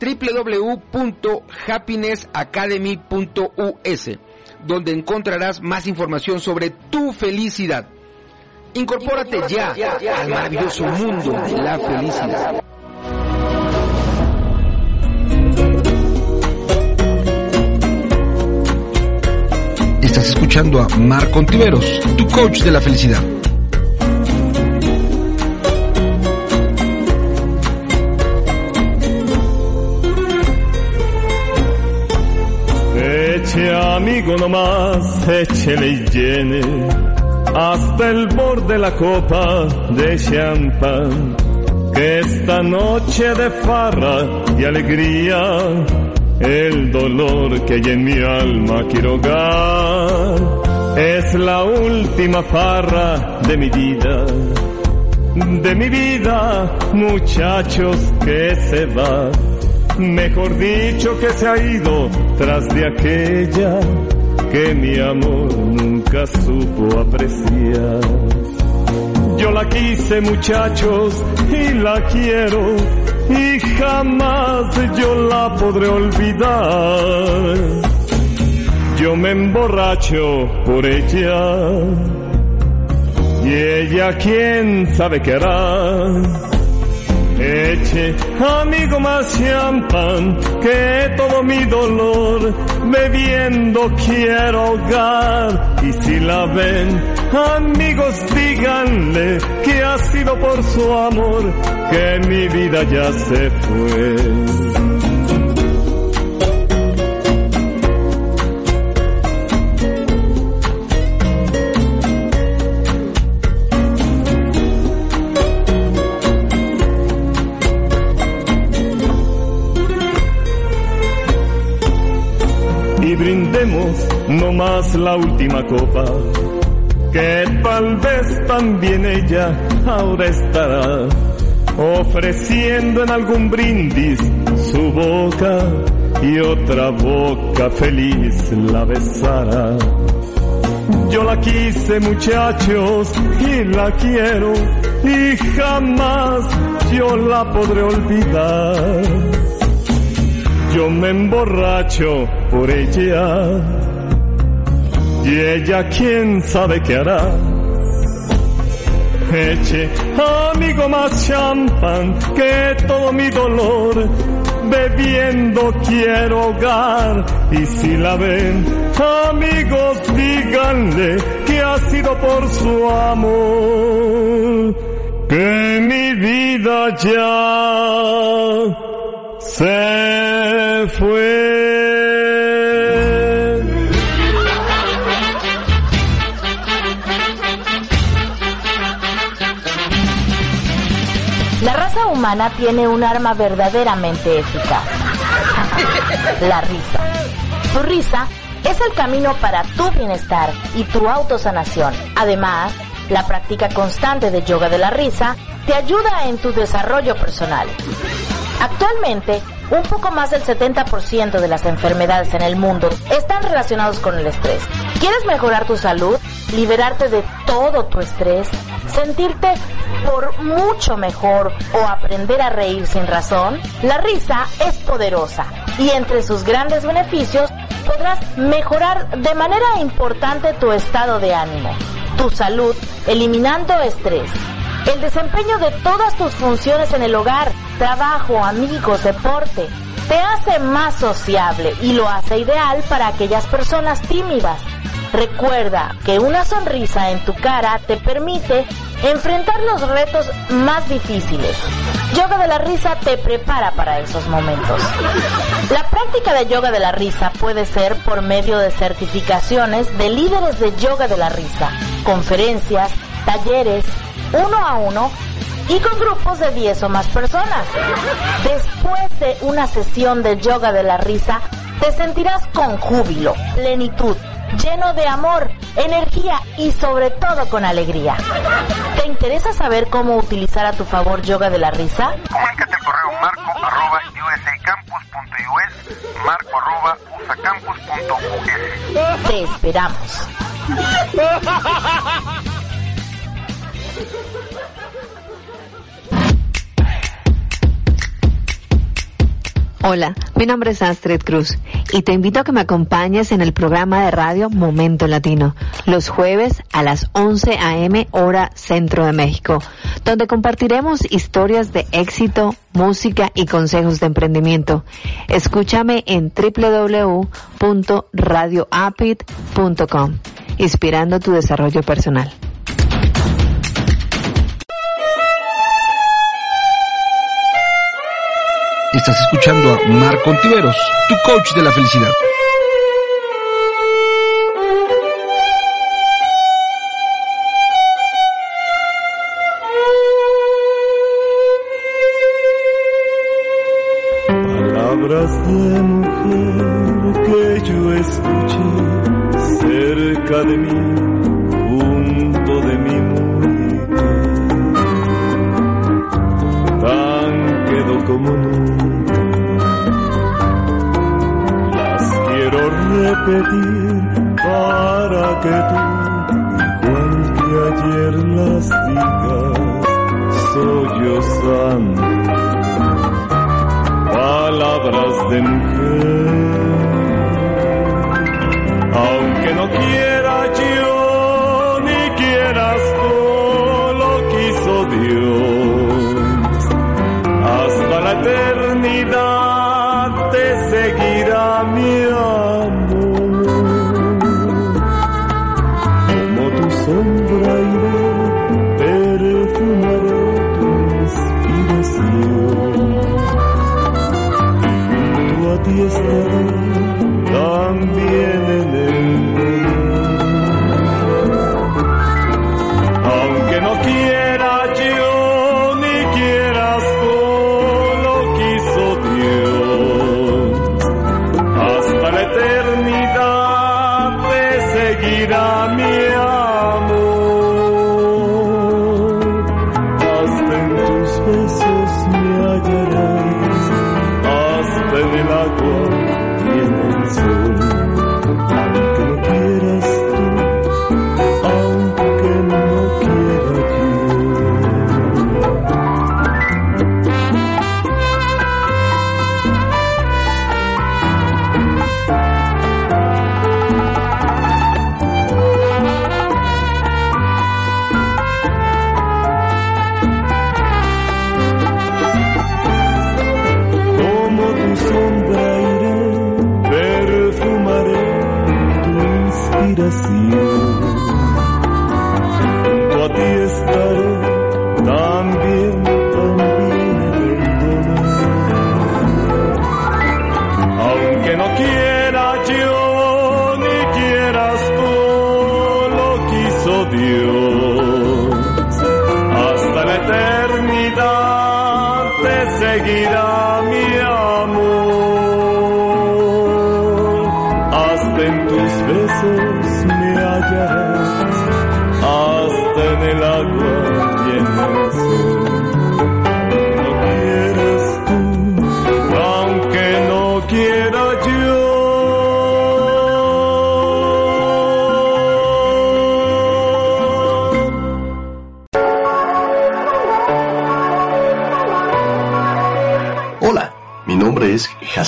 www.happinessacademy.us, donde encontrarás más información sobre tu felicidad. Incorpórate ya al maravilloso mundo de la felicidad. Estás escuchando a Marco Ontiveros, tu coach de la felicidad. Eche amigo nomás, échele y llene hasta el borde la copa de champán. Que esta noche de farra y alegría, el dolor que hay en mi alma quiero hogar. Es la última farra de mi vida, de mi vida, muchachos que se va. Mejor dicho que se ha ido tras de aquella que mi amor nunca supo apreciar. Yo la quise muchachos y la quiero y jamás yo la podré olvidar. Yo me emborracho por ella y ella quién sabe qué hará. Eche, amigo, más champán que todo mi dolor bebiendo quiero ahogar. Y si la ven, amigos, díganle que ha sido por su amor que mi vida ya se fue. No más la última copa, que tal vez también ella ahora estará ofreciendo en algún brindis su boca y otra boca feliz la besará. Yo la quise muchachos y la quiero y jamás yo la podré olvidar. Yo me emborracho por ella y ella quién sabe qué hará. Eche, amigo, más champán que todo mi dolor. Bebiendo quiero ahogar y si la ven, amigos, díganle que ha sido por su amor que mi vida ya se fue. Humana tiene un arma verdaderamente eficaz. La risa. Tu risa es el camino para tu bienestar y tu autosanación. Además, la práctica constante de yoga de la risa te ayuda en tu desarrollo personal. Actualmente, un poco más del 70% de las enfermedades en el mundo están relacionados con el estrés. ¿Quieres mejorar tu salud? ¿Liberarte de todo tu estrés? ¿Sentirte por mucho mejor o aprender a reír sin razón? La risa es poderosa y entre sus grandes beneficios podrás mejorar de manera importante tu estado de ánimo, tu salud, eliminando estrés el desempeño de todas tus funciones en el hogar, trabajo, amigos, deporte, te hace más sociable y lo hace ideal para aquellas personas tímidas. Recuerda que una sonrisa en tu cara te permite enfrentar los retos más difíciles. Yoga de la risa te prepara para esos momentos. La práctica de yoga de la risa puede ser por medio de certificaciones de líderes de yoga de la risa, conferencias, talleres, uno a uno y con grupos de 10 o más personas. Después de una sesión de yoga de la risa, te sentirás con júbilo, plenitud, lleno de amor, energía y sobre todo con alegría. ¿Te interesa saber cómo utilizar a tu favor yoga de la risa? Comunícate al correo marco arroba usacampus.us marco.usacampus.us. Te esperamos. Hola, mi nombre es Astrid Cruz y te invito a que me acompañes en el programa de radio Momento Latino, los jueves a las 11 a.m. hora Centro de México, donde compartiremos historias de éxito, música y consejos de emprendimiento. Escúchame en www.radioapit.com, inspirando tu desarrollo personal. Estás escuchando a Marco Ontiveros, tu coach de la felicidad.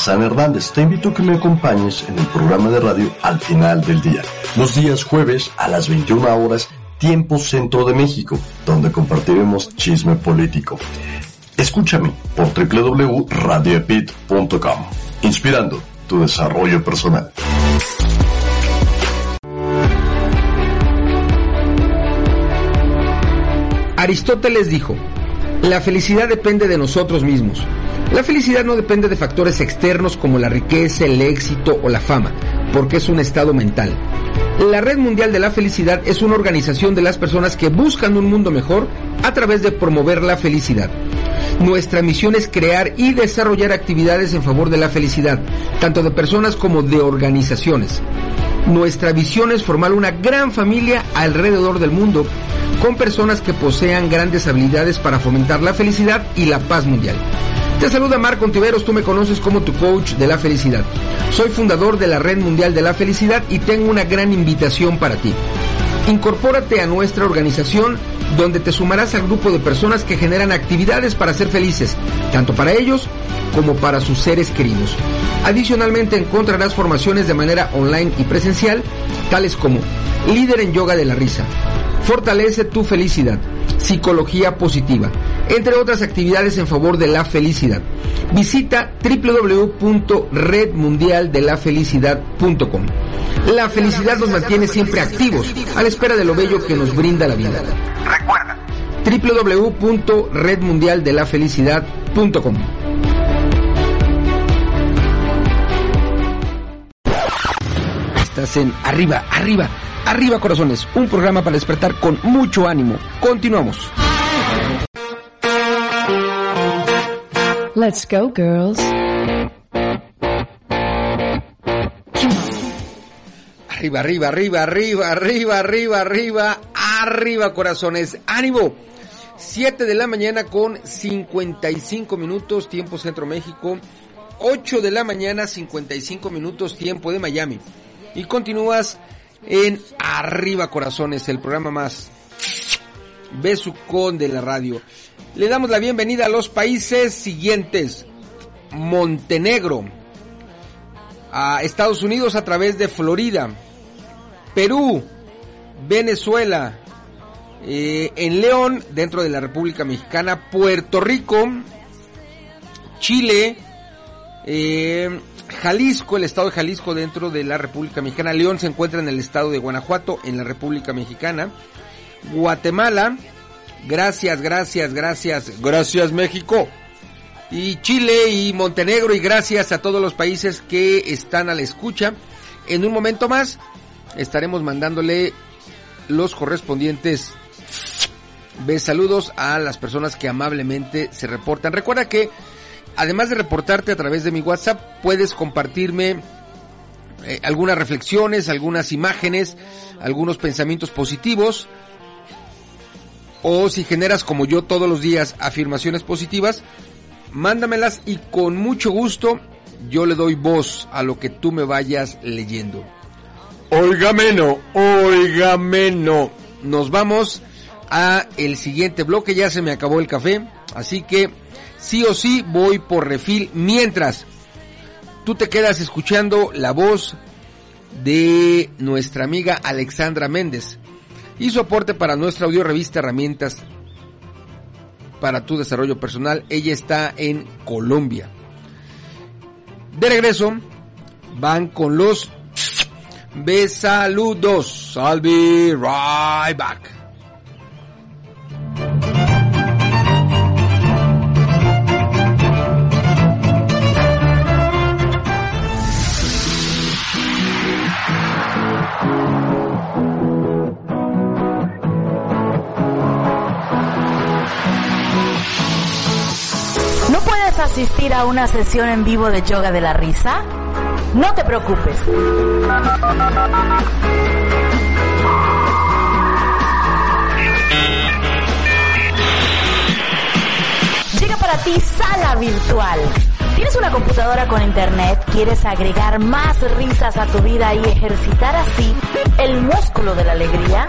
Hassan Hernández. Te invito a que me acompañes en el programa de radio Al final del día. Los días jueves a las 21 horas, tiempo centro de México, donde compartiremos chisme político. Escúchame por www.radioepit.com, inspirando tu desarrollo personal. Aristóteles dijo, la felicidad depende de nosotros mismos. La felicidad no depende de factores externos como la riqueza, el éxito o la fama, porque es un estado mental. La Red Mundial de la Felicidad es una organización de las personas que buscan un mundo mejor a través de promover la felicidad. Nuestra misión es crear y desarrollar actividades en favor de la felicidad, tanto de personas como de organizaciones. Nuestra visión es formar una gran familia alrededor del mundo, con personas que posean grandes habilidades para fomentar la felicidad y la paz mundial. Te saluda Marco Ontiveros, tú me conoces como tu coach de la felicidad. Soy fundador de la Red Mundial de la Felicidad y tengo una gran invitación para ti. Incorpórate a nuestra organización donde te sumarás al grupo de personas que generan actividades para ser felices, tanto para ellos como para sus seres queridos. Adicionalmente encontrarás formaciones de manera online y presencial, tales como líder en yoga de la risa, fortalece tu felicidad, psicología positiva, entre otras actividades en favor de la felicidad. Visita www.redmundialdelafelicidad.com. La felicidad nos mantiene siempre activos, a la espera de lo bello que nos brinda la vida. Recuerda, www.redmundialdelafelicidad.com. Estás en Arriba, Arriba, Arriba Corazones, un programa para despertar con mucho ánimo. Continuamos. Let's go, girls. Arriba, arriba, arriba, arriba, arriba, arriba, arriba, arriba, corazones. ¡Ánimo! 7 de la mañana con 55 minutos, tiempo Centro México. 8 de la mañana, 55 minutos, tiempo de Miami. Y continúas en Arriba Corazones, el programa más besucón de la radio. Le damos la bienvenida a los países siguientes. Montenegro, Estados Unidos a través de Florida, Perú, Venezuela, eh, en León, dentro de la República Mexicana, Puerto Rico, Chile, eh, Jalisco, el estado de Jalisco dentro de la República Mexicana, León se encuentra en el estado de Guanajuato, en la República Mexicana, Guatemala, gracias, gracias, gracias, gracias México, y Chile y Montenegro y gracias a todos los países que están a la escucha. En un momento más estaremos mandándole los correspondientes Ve saludos a las personas que amablemente se reportan. Recuerda que además de reportarte a través de mi WhatsApp, puedes compartirme eh, algunas reflexiones, algunas imágenes, algunos pensamientos positivos. O si generas como yo todos los días afirmaciones positivas, mándamelas y con mucho gusto yo le doy voz a lo que tú me vayas leyendo. Óigame no. Nos vamos a el siguiente bloque, ya se me acabó el café, así que sí o sí voy por refil mientras tú te quedas escuchando la voz de nuestra amiga Alexandra Méndez y su aporte para nuestra audio revista Herramientas para tu desarrollo personal. Ella está en Colombia. De regreso, van con los besaludos. I'll right back. Asistir a una sesión en vivo de yoga de la risa? No te preocupes. Llega para ti Sala Virtual. ¿Tienes una computadora con internet? ¿Quieres agregar más risas a tu vida y ejercitar así el músculo de la alegría?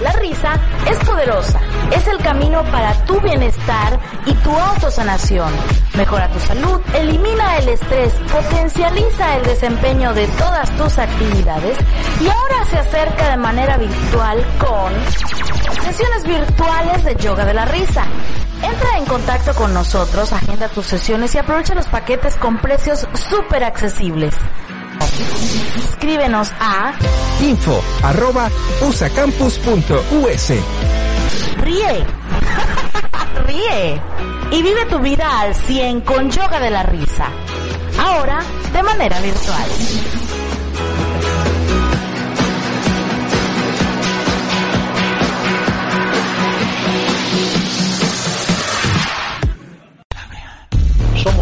La risa es poderosa, es el camino para tu bienestar y tu autosanación. Mejora tu salud, elimina el estrés, potencializa el desempeño de todas tus actividades y ahora se acerca de manera virtual con sesiones virtuales de yoga de la risa. Entra en contacto con nosotros, agenda tus sesiones y aprovecha los paquetes con precios súper accesibles. Escríbenos a info arroba usacampus.us. Ríe. Ríe. Y vive tu vida al 100 con yoga de la risa. Ahora de manera virtual.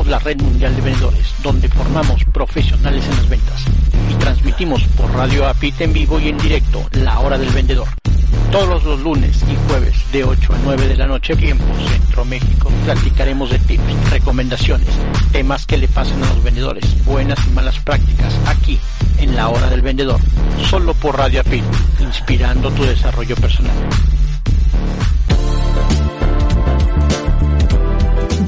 La red mundial de vendedores, donde formamos profesionales en las ventas y transmitimos por Radio APIT en vivo y en directo la hora del vendedor. Todos los lunes y jueves de 8 a 9 de la noche, tiempo Centro México, platicaremos de tips, recomendaciones, temas que le pasan a los vendedores, buenas y malas prácticas, aquí, en la hora del vendedor, solo por Radio APIN, inspirando tu desarrollo personal.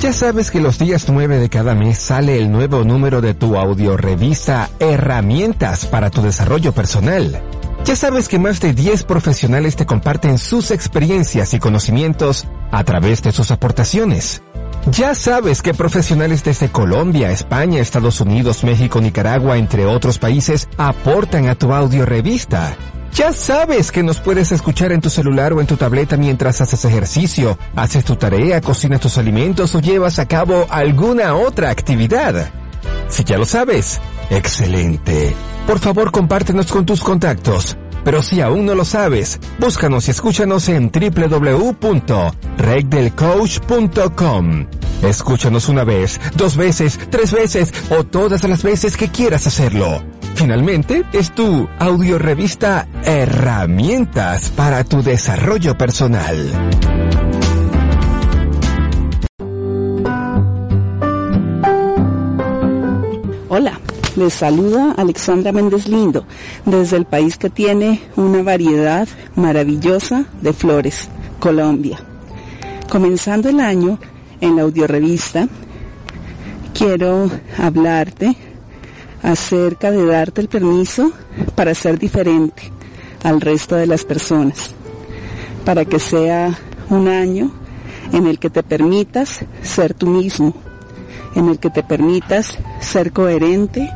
Ya sabes que los días 9 de cada mes sale el nuevo número de tu audiorevista Herramientas para tu desarrollo personal. Ya sabes que más de 10 profesionales te comparten sus experiencias y conocimientos a través de sus aportaciones. Ya sabes que profesionales desde Colombia, España, Estados Unidos, México, Nicaragua, entre otros países, aportan a tu audiorevista. Ya sabes que nos puedes escuchar en tu celular o en tu tableta mientras haces ejercicio, haces tu tarea, cocinas tus alimentos o llevas a cabo alguna otra actividad. Si ya lo sabes, excelente. Por favor, compártenos con tus contactos. Pero si aún no lo sabes, búscanos y escúchanos en www.regdelcoach.com. Escúchanos una vez, dos veces, tres veces o todas las veces que quieras hacerlo. Finalmente, es tu audiorevista Herramientas para tu desarrollo personal. Hola, les saluda Alexandra Méndez Lindo desde el país que tiene una variedad maravillosa de flores, Colombia. Comenzando el año en la audiorevista, quiero hablarte acerca de darte el permiso para ser diferente al resto de las personas, para que sea un año en el que te permitas ser tú mismo, en el que te permitas ser coherente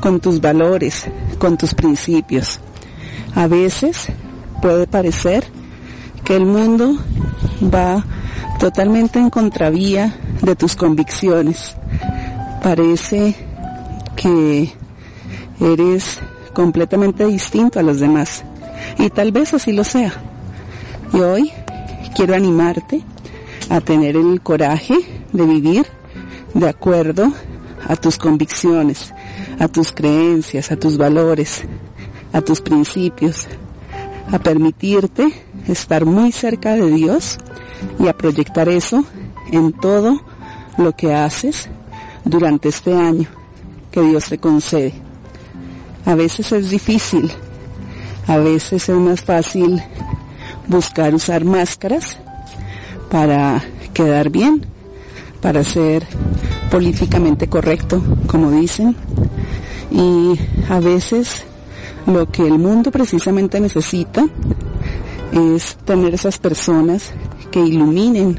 con tus valores, con tus principios. A veces puede parecer que el mundo va totalmente en contravía de tus convicciones. Parece que eres completamente distinto a los demás. Y tal vez así lo sea. Y hoy quiero animarte a tener el coraje de vivir de acuerdo a tus convicciones, a tus creencias, a tus valores, a tus principios, a permitirte estar muy cerca de Dios y a proyectar eso en todo lo que haces durante este año que Dios te concede. A veces es difícil, a veces es más fácil buscar usar máscaras para quedar bien, para ser políticamente correcto, como dicen, y a veces lo que el mundo precisamente necesita es tener esas personas que iluminen,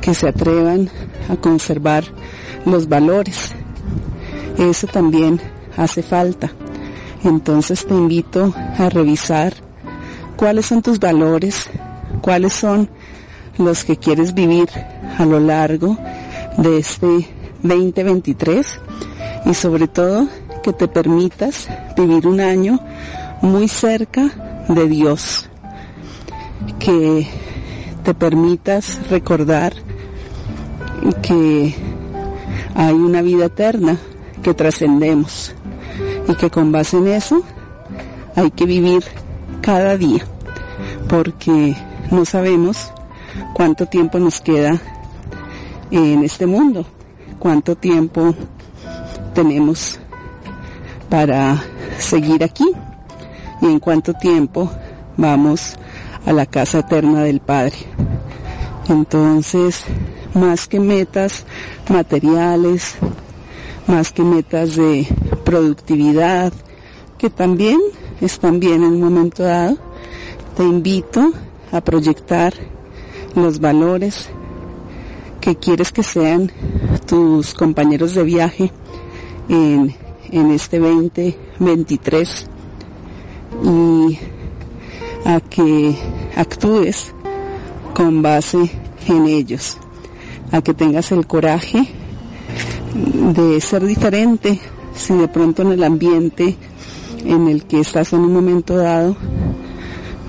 que se atrevan a conservar los valores. Eso también hace falta. Entonces te invito a revisar cuáles son tus valores, cuáles son los que quieres vivir a lo largo de este 2023 y sobre todo que te permitas vivir un año muy cerca de Dios, que te permitas recordar que hay una vida eterna que trascendemos. Y que con base en eso hay que vivir cada día. Porque no sabemos cuánto tiempo nos queda en este mundo, cuánto tiempo tenemos para seguir aquí. Y en cuánto tiempo vamos a la casa eterna del Padre. Entonces, más que metas materiales, más que metas de productividad, que también están bien en un momento dado, te invito a proyectar los valores que quieres que sean tus compañeros de viaje en, en este 2023 y a que actúes con base en ellos, a que tengas el coraje de ser diferente si de pronto en el ambiente en el que estás en un momento dado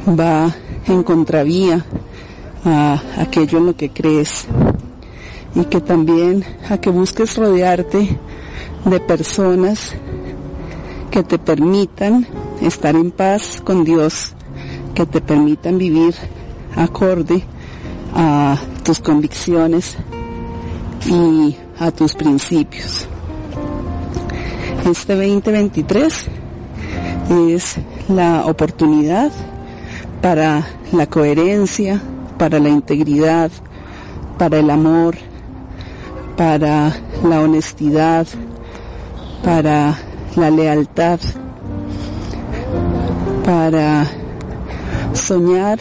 va en contravía a aquello en lo que crees. Y que también a que busques rodearte de personas que te permitan estar en paz con Dios que te permitan vivir acorde a tus convicciones. Y a tus principios. Este 2023 es la oportunidad para la coherencia, para la integridad, para el amor, para la honestidad, para la lealtad, para soñar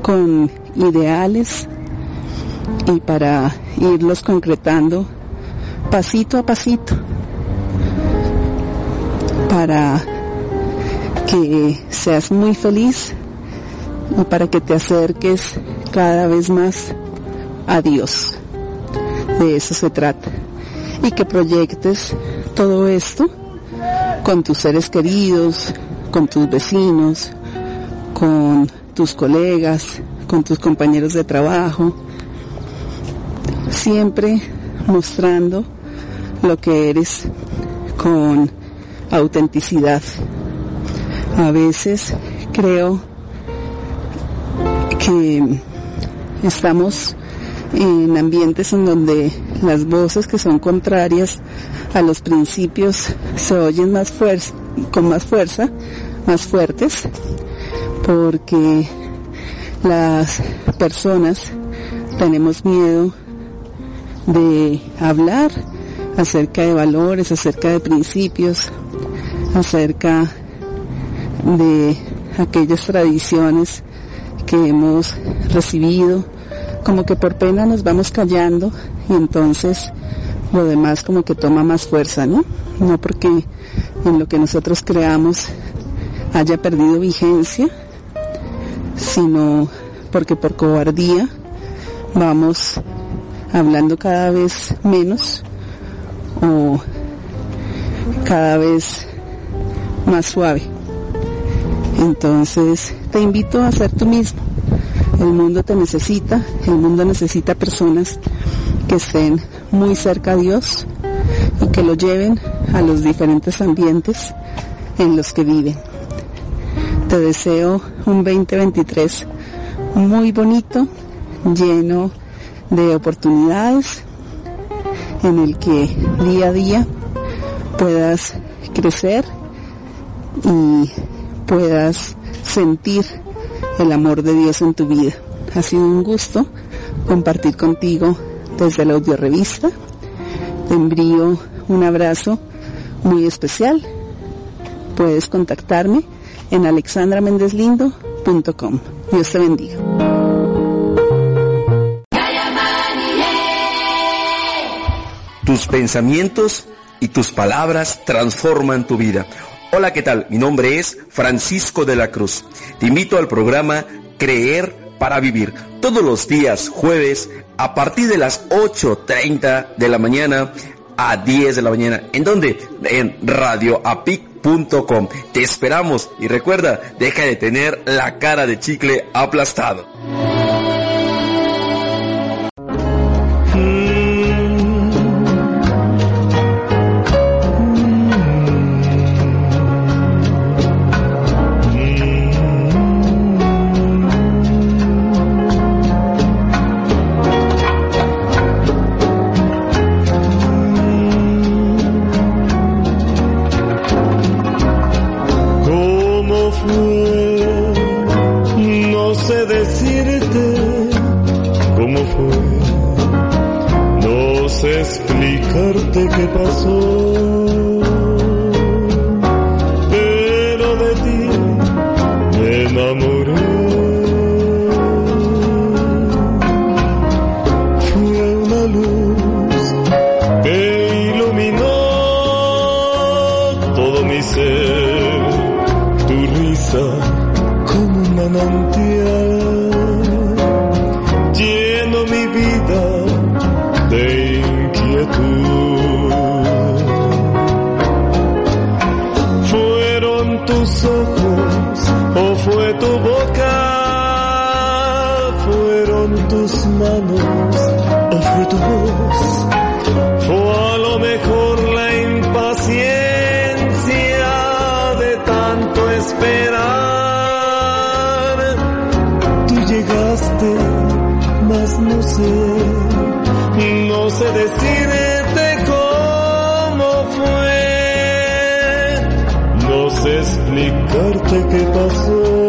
con ideales y para irlos concretando pasito a pasito para que seas muy feliz y para que te acerques cada vez más a Dios. De eso se trata. Y que proyectes todo esto con tus seres queridos, con tus vecinos, con tus colegas, con tus compañeros de trabajo, siempre mostrando lo que eres con autenticidad. A veces creo que estamos en ambientes en donde las voces que son contrarias a los principios se oyen más con más fuerza, más fuertes, porque las personas tenemos miedo de hablar acerca de valores, acerca de principios, acerca de aquellas tradiciones que hemos recibido, como que por pena nos vamos callando y entonces lo demás como que toma más fuerza, ¿no? No porque en lo que nosotros creamos haya perdido vigencia, sino porque por cobardía vamos hablando cada vez menos o cada vez más suave. Entonces te invito a ser tú mismo. El mundo te necesita, el mundo necesita personas que estén muy cerca a Dios y que lo lleven a los diferentes ambientes en los que viven. Te deseo un 2023 muy bonito, lleno de oportunidades, en el que día a día puedas crecer y puedas sentir el amor de Dios en tu vida. Ha sido un gusto compartir contigo desde la audio revista. Te envío un abrazo muy especial. Puedes contactarme en alexandramendeslindo.com. Dios te bendiga. Tus pensamientos y tus palabras transforman tu vida. Hola, ¿qué tal? Mi nombre es Francisco de la Cruz. Te invito al programa Creer para Vivir todos los días jueves a partir de las 8.30 de la mañana a 10 de la mañana. ¿En dónde? En radioapic.com. Te esperamos y recuerda, deja de tener la cara de chicle aplastado. Como un no sé decirte cómo fue, no sé explicarte qué pasó,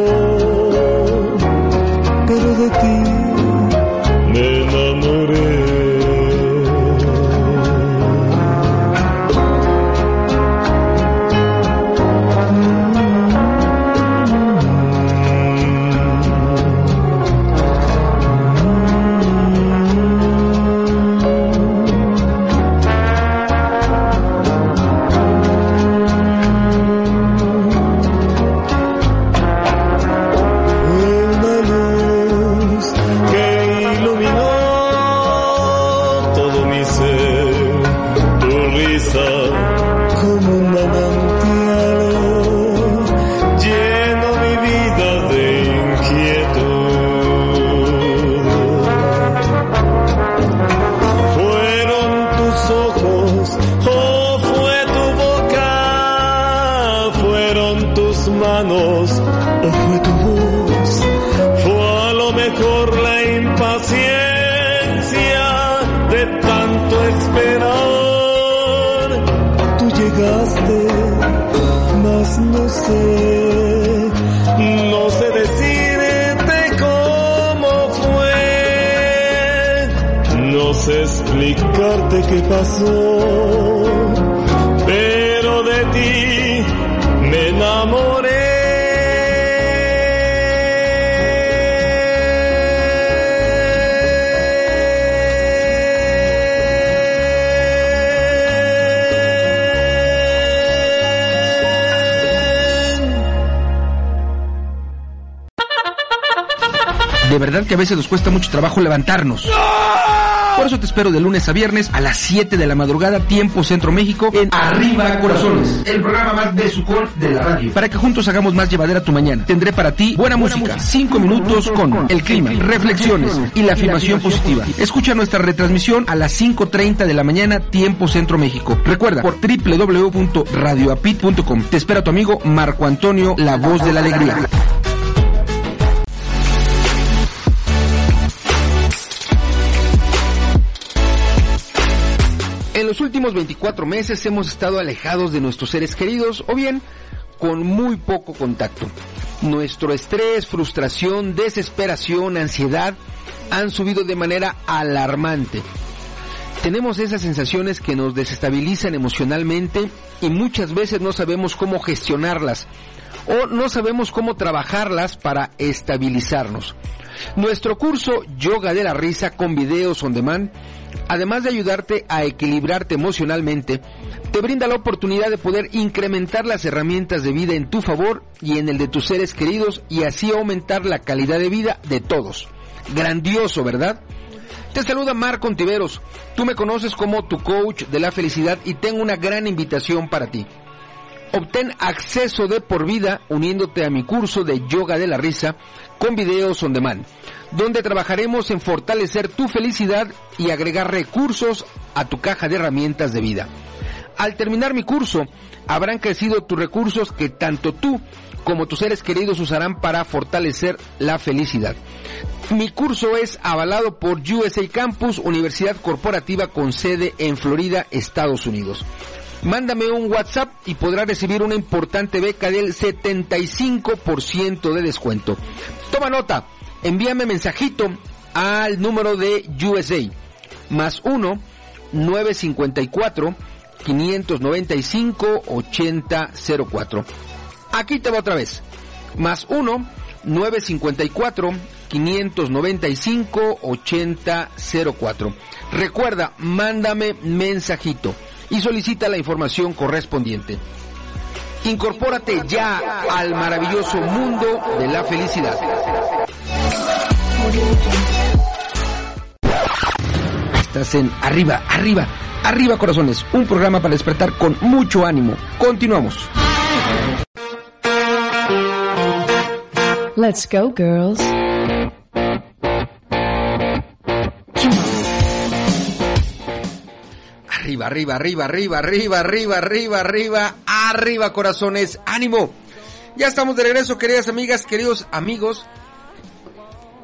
pasó, pero de ti me enamoré. De verdad que a veces nos cuesta mucho trabajo levantarnos. Por eso te espero de lunes a viernes a las 7 de la madrugada, tiempo Centro México, en Arriba Corazones, el programa más de su de la radio. Para que juntos hagamos más llevadera tu mañana. Tendré para ti buena, música, 5 minutos con el clima, reflexiones y la afirmación positiva. Escucha nuestra retransmisión a las 5.30 de la mañana, tiempo Centro México. Recuerda, por www.radioapit.com. Te espera tu amigo Marco Antonio, la voz de la alegría. Los últimos 24 meses hemos estado alejados de nuestros seres queridos o bien con muy poco contacto. Nuestro estrés, frustración, desesperación, ansiedad han subido de manera alarmante. Tenemos esas sensaciones que nos desestabilizan emocionalmente y muchas veces no sabemos cómo gestionarlas o no sabemos cómo trabajarlas para estabilizarnos. Nuestro curso Yoga de la Risa con videos on demand, además de ayudarte a equilibrarte emocionalmente, te brinda la oportunidad de poder incrementar las herramientas de vida en tu favor y en el de tus seres queridos y así aumentar la calidad de vida de todos. Grandioso, ¿verdad? Te saluda Marco Ontiveros. Tú me conoces como tu coach de la felicidad y tengo una gran invitación para ti. Obtén acceso de por vida uniéndote a mi curso de yoga de la risa con videos on demand, donde trabajaremos en fortalecer tu felicidad y agregar recursos a tu caja de herramientas de vida. Al terminar mi curso, habrán crecido tus recursos que tanto tú como tus seres queridos usarán para fortalecer la felicidad. Mi curso es avalado por USA Campus, Universidad Corporativa con sede en Florida, Estados Unidos. Mándame un WhatsApp y podrás recibir una importante beca del 75% de descuento. Toma nota, envíame mensajito al número de USA, más 1 954 595 8004. Aquí te va otra vez, más 1 954 595 8004. Recuerda, mándame mensajito y solicita la información correspondiente. Incorpórate ya al maravilloso mundo de la felicidad. Estás en Arriba, Arriba, Arriba Corazones, un programa para despertar con mucho ánimo. Continuamos. Let's go, girls. Arriba, arriba, arriba, arriba, arriba, arriba, arriba, arriba, arriba, corazones, ánimo. Ya estamos de regreso, queridas amigas, queridos amigos.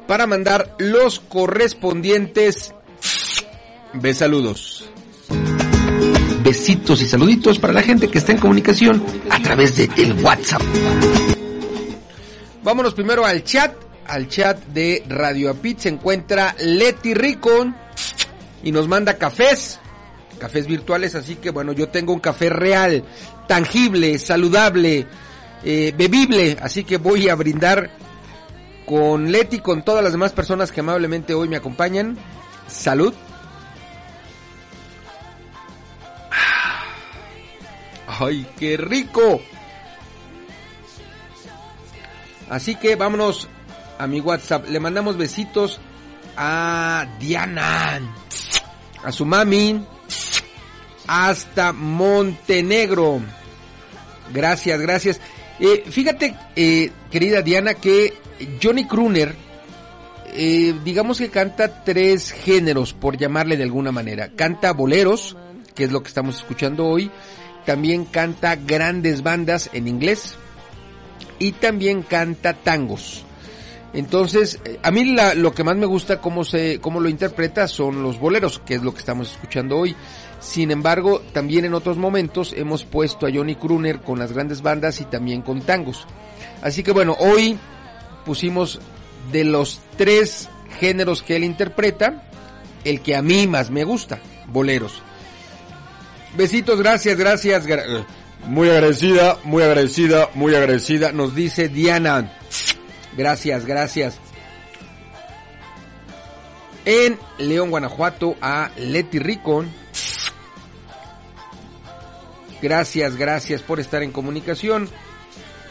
para mandar los correspondientes besaludos. Besitos y saluditos para la gente que está en comunicación a través de el WhatsApp. Vámonos primero al chat, al chat de Radio Apit se encuentra Leti Rico y nos manda cafés, cafés virtuales, así que bueno, yo tengo un café real, tangible, saludable, eh, bebible, así que voy a brindar con Leti con todas las demás personas que amablemente hoy me acompañan. Salud. ¡Ay, qué rico! Así que vámonos a mi WhatsApp. Le mandamos besitos a Diana, a su mami, hasta Montenegro. Gracias, gracias. Eh, fíjate, eh, querida Diana, que Johnny Kruner, eh, digamos que canta tres géneros, por llamarle de alguna manera. Canta boleros, que es lo que estamos escuchando hoy. También canta grandes bandas en inglés. Y también canta tangos. Entonces, eh, a mí la- lo que más me gusta cómo se, cómo lo interpreta son los boleros, que es lo que estamos escuchando hoy. Sin embargo, también en otros momentos hemos puesto a Johnny Kruner con las grandes bandas y también con tangos. Así que bueno, hoy pusimos de los tres géneros que él interpreta, el que a mí más me gusta, boleros. Besitos, gracias, gracias. gra- eh, muy agradecida, muy agradecida, muy agradecida, nos dice Diana. Gracias, gracias. En León, Guanajuato, a Leti Ricon. Gracias, gracias por estar en comunicación.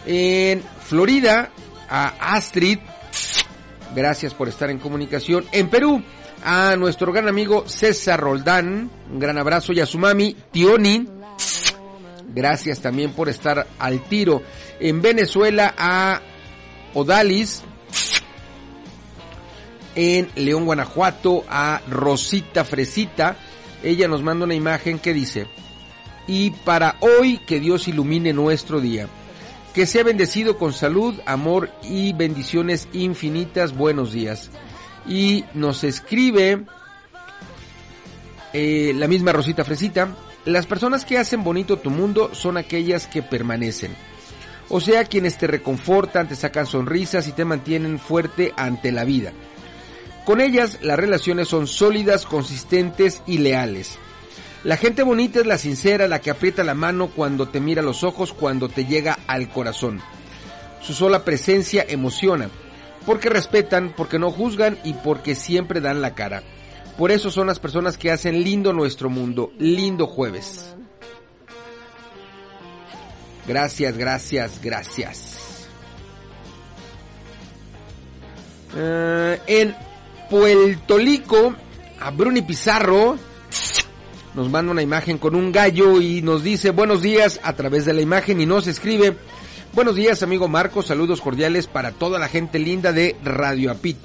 En Florida, a Astrid. Gracias por estar en comunicación. En Perú, a nuestro gran amigo César Roldán. Un gran abrazo. Y a su mami, Tioni. Gracias también por estar al tiro. En Venezuela, a Odalis. En León, Guanajuato, a Rosita Fresita. Ella nos manda una imagen que dice, y para hoy que Dios ilumine nuestro día. Que sea bendecido con salud, amor y bendiciones infinitas. Buenos días. Y nos escribe eh, la misma Rosita Fresita. Las personas que hacen bonito tu mundo son aquellas que permanecen. O sea, quienes te reconfortan, te sacan sonrisas y te mantienen fuerte ante la vida. Con ellas las relaciones son sólidas, consistentes y leales. La gente bonita es la sincera, la que aprieta la mano cuando te mira los ojos, cuando te llega al corazón. Su sola presencia emociona, porque respetan, porque no juzgan y porque siempre dan la cara. Por eso son las personas que hacen lindo nuestro mundo, lindo jueves. Gracias, gracias, gracias. Eh, en Puerto Rico, a Bruni Pizarro nos manda una imagen con un gallo y nos dice buenos días a través de la imagen y nos escribe buenos días amigo Marco, saludos cordiales para toda la gente linda de Radio Apit.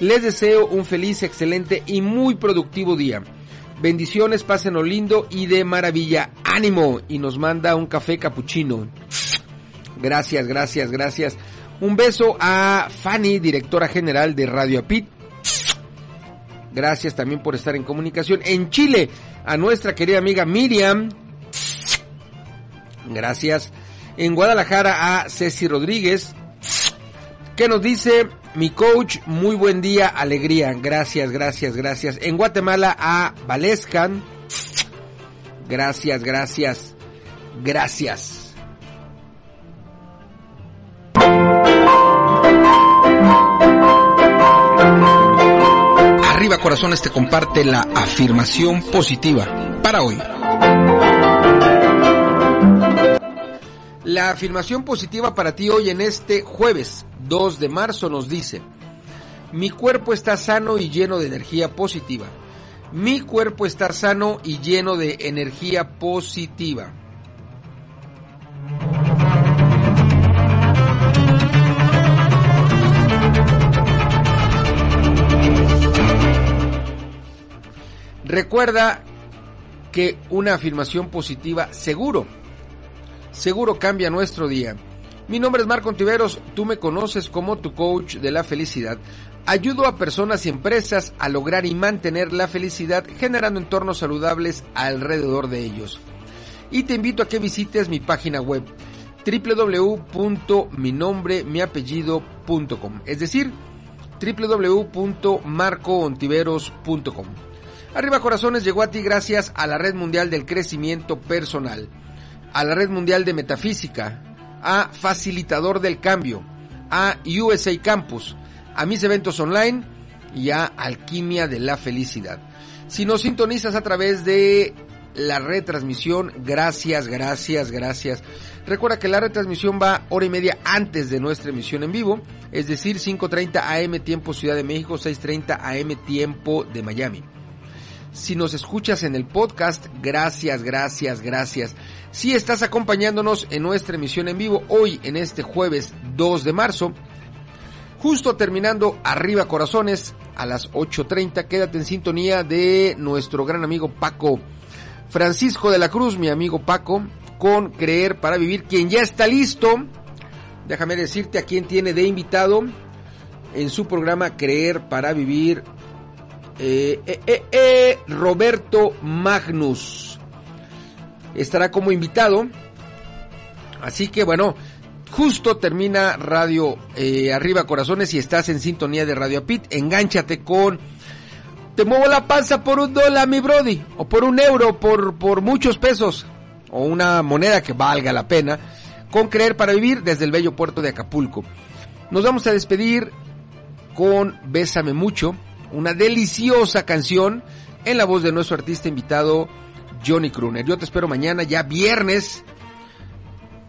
Les deseo un feliz, excelente y muy productivo día. Bendiciones, pásenlo lindo y de maravilla. Ánimo y nos manda un café capuchino. Gracias, gracias, gracias. Un beso a Fanny, directora general de Radio Apit. Gracias también por estar en comunicación. En Chile, a nuestra querida amiga Miriam. Gracias. En Guadalajara, a Ceci Rodríguez. Que nos dice, mi coach, muy buen día, alegría. Gracias, gracias, gracias. En Guatemala, a Valescan. Gracias, gracias, gracias. Corazones te comparte la afirmación positiva para hoy. La afirmación positiva para ti hoy en este jueves 2 de marzo nos dice, mi cuerpo está sano y lleno de energía positiva. Mi cuerpo está sano y lleno de energía positiva. Recuerda que una afirmación positiva seguro, seguro cambia nuestro día. Mi nombre es Marco Ontiveros, tú me conoces como tu coach de la felicidad. Ayudo a personas y empresas a lograr y mantener la felicidad generando entornos saludables alrededor de ellos. Y te invito a que visites mi página web www.minombremiapellido.com, es decir, www.marcoontiveros.com. Arriba Corazones llegó a ti gracias a la Red Mundial del Crecimiento Personal, a la Red Mundial de Metafísica, a Facilitador del Cambio, a USA Campus, a mis eventos online y a Alquimia de la Felicidad. Si nos sintonizas a través de la retransmisión, gracias, gracias, gracias. Recuerda que la retransmisión va hora y media antes de nuestra emisión en vivo, es decir, 5.30 AM tiempo Ciudad de México, 6.30 AM tiempo de Miami. Si nos escuchas en el podcast, gracias, gracias, gracias. Si estás acompañándonos en nuestra emisión en vivo hoy, en este jueves 2 de marzo, justo terminando Arriba Corazones a las 8.30, quédate en sintonía de nuestro gran amigo Paco Francisco de la Cruz, mi amigo Paco, con Creer para Vivir, quien ya está listo. Déjame decirte a quién tiene de invitado en su programa Creer para Vivir eh, eh, eh, eh, Roberto Magnus estará como invitado. Así que bueno, justo termina Radio eh, Arriba Corazones y estás en sintonía de Radio Pit. Engánchate con Te muevo la panza por un dólar, mi brody, o por un euro, por, por muchos pesos, o una moneda que valga la pena, con Creer para Vivir desde el bello puerto de Acapulco. Nos vamos a despedir con Bésame Mucho una deliciosa canción en la voz de nuestro artista invitado Johnny Kruner. Yo te espero mañana, ya viernes,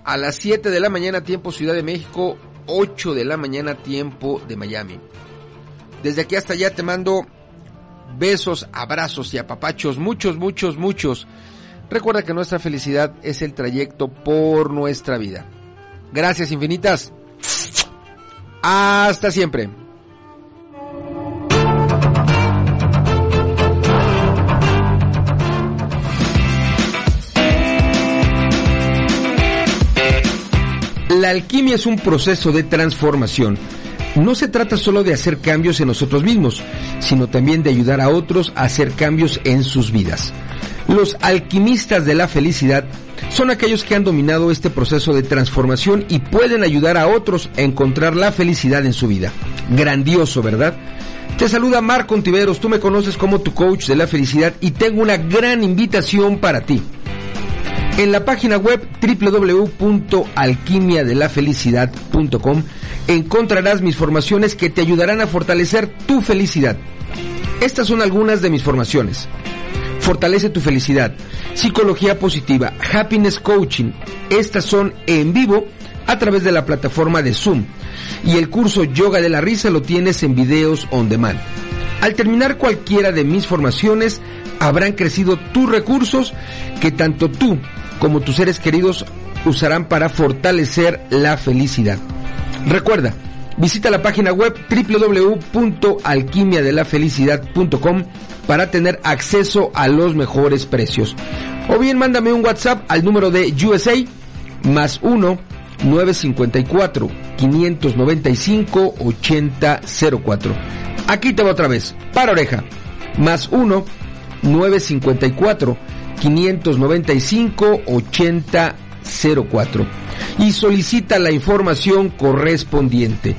a las 7 de la mañana tiempo Ciudad de México, 8 de la mañana tiempo de Miami. Desde aquí hasta allá te mando besos, abrazos y apapachos, muchos, muchos, muchos. Recuerda que nuestra felicidad es el trayecto por nuestra vida. Gracias infinitas. Hasta siempre. La alquimia es un proceso de transformación. No se trata solo de hacer cambios en nosotros mismos, sino también de ayudar a otros a hacer cambios en sus vidas. Los alquimistas de la felicidad son aquellos que han dominado este proceso de transformación y pueden ayudar a otros a encontrar la felicidad en su vida. Grandioso, ¿verdad? Te saluda Marco Ontiveros, tú me conoces como tu coach de la felicidad y tengo una gran invitación para ti. En la página web www.alquimiadelafelicidad.com encontrarás mis formaciones que te ayudarán a fortalecer tu felicidad. Estas son algunas de mis formaciones. Fortalece tu felicidad, psicología positiva, happiness coaching. Estas son en vivo a través de la plataforma de Zoom. Y el curso Yoga de la Risa lo tienes en videos on demand. Al terminar cualquiera de mis formaciones, habrán crecido tus recursos que tanto tú como tus seres queridos usarán para fortalecer la felicidad. Recuerda, visita la página web www.alquimiadelafelicidad.com para tener acceso a los mejores precios. O bien mándame un WhatsApp al número de USA más 1 954 595 8004. Aquí te va otra vez, para oreja, más 1 954 595 8004 y solicita la información correspondiente.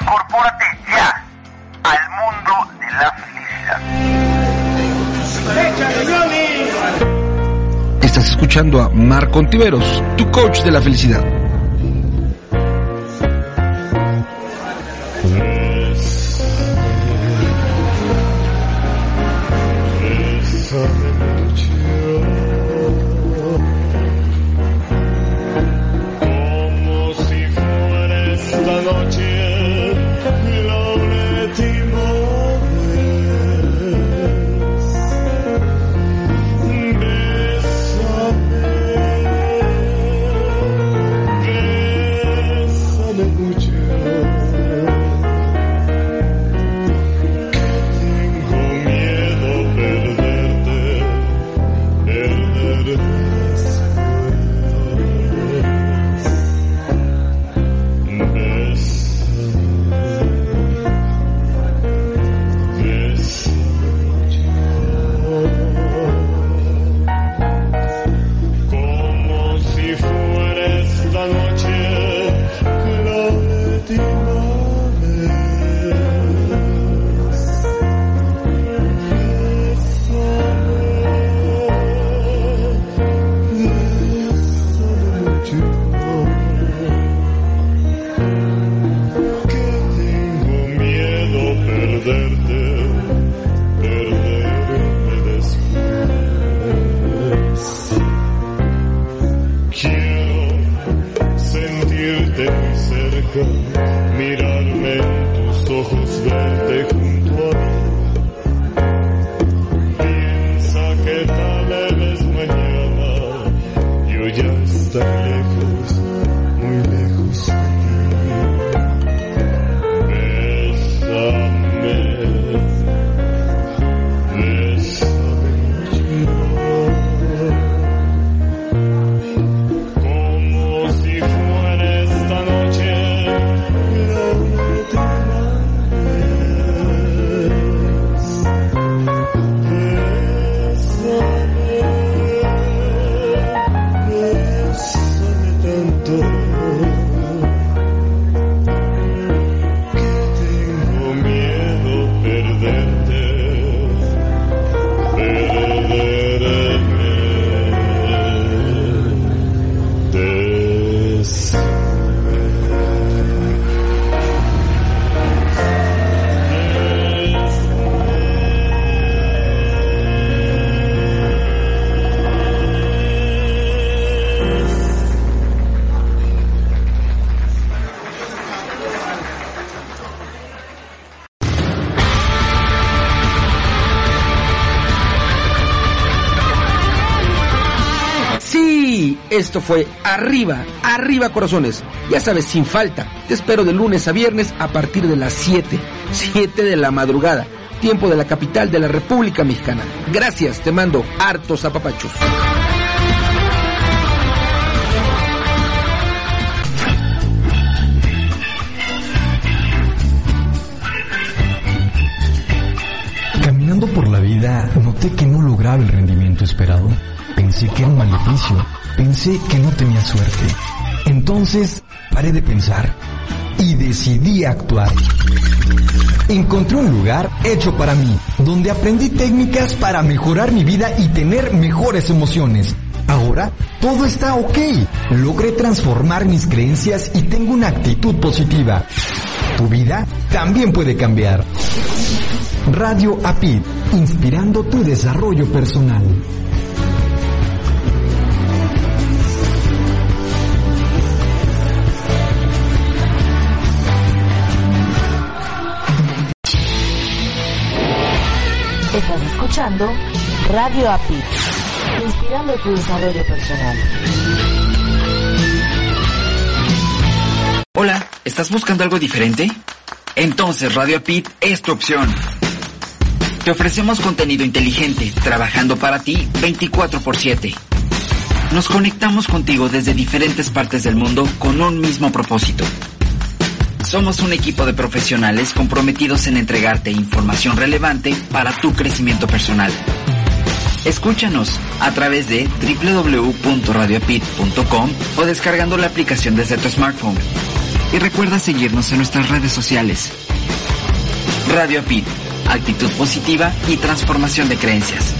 Incorpórate ya al mundo de la felicidad. Estás escuchando a Marco Ontiveros, tu coach de la felicidad. Fue Arriba, Arriba Corazones. Ya sabes, sin falta. Te espero de lunes a viernes a partir de las 7, 7 de la madrugada, tiempo de la capital de la República Mexicana. Gracias, te mando hartos apapachos. Caminando por la vida, noté que no lograba el rendimiento esperado. Pensé que era un maleficio. Pensé que no tenía suerte. Entonces, paré de pensar y decidí actuar. Encontré un lugar hecho para mí, donde aprendí técnicas para mejorar mi vida y tener mejores emociones. Ahora, todo está ok. Logré transformar mis creencias y tengo una actitud positiva. Tu vida también puede cambiar. Radio APID, inspirando tu desarrollo personal. Escuchando Radio API, inspirando tu desarrollo personal. Hola, ¿estás buscando algo diferente? Entonces Radio Pit es tu opción. Te ofrecemos contenido inteligente, trabajando para ti 24 por 7. Nos conectamos contigo desde diferentes partes del mundo con un mismo propósito. Somos un equipo de profesionales comprometidos en entregarte información relevante para tu crecimiento personal. Escúchanos a través de www.radiopit.com o descargando la aplicación desde tu smartphone. Y recuerda seguirnos en nuestras redes sociales. Radio Pit, actitud positiva y transformación de creencias.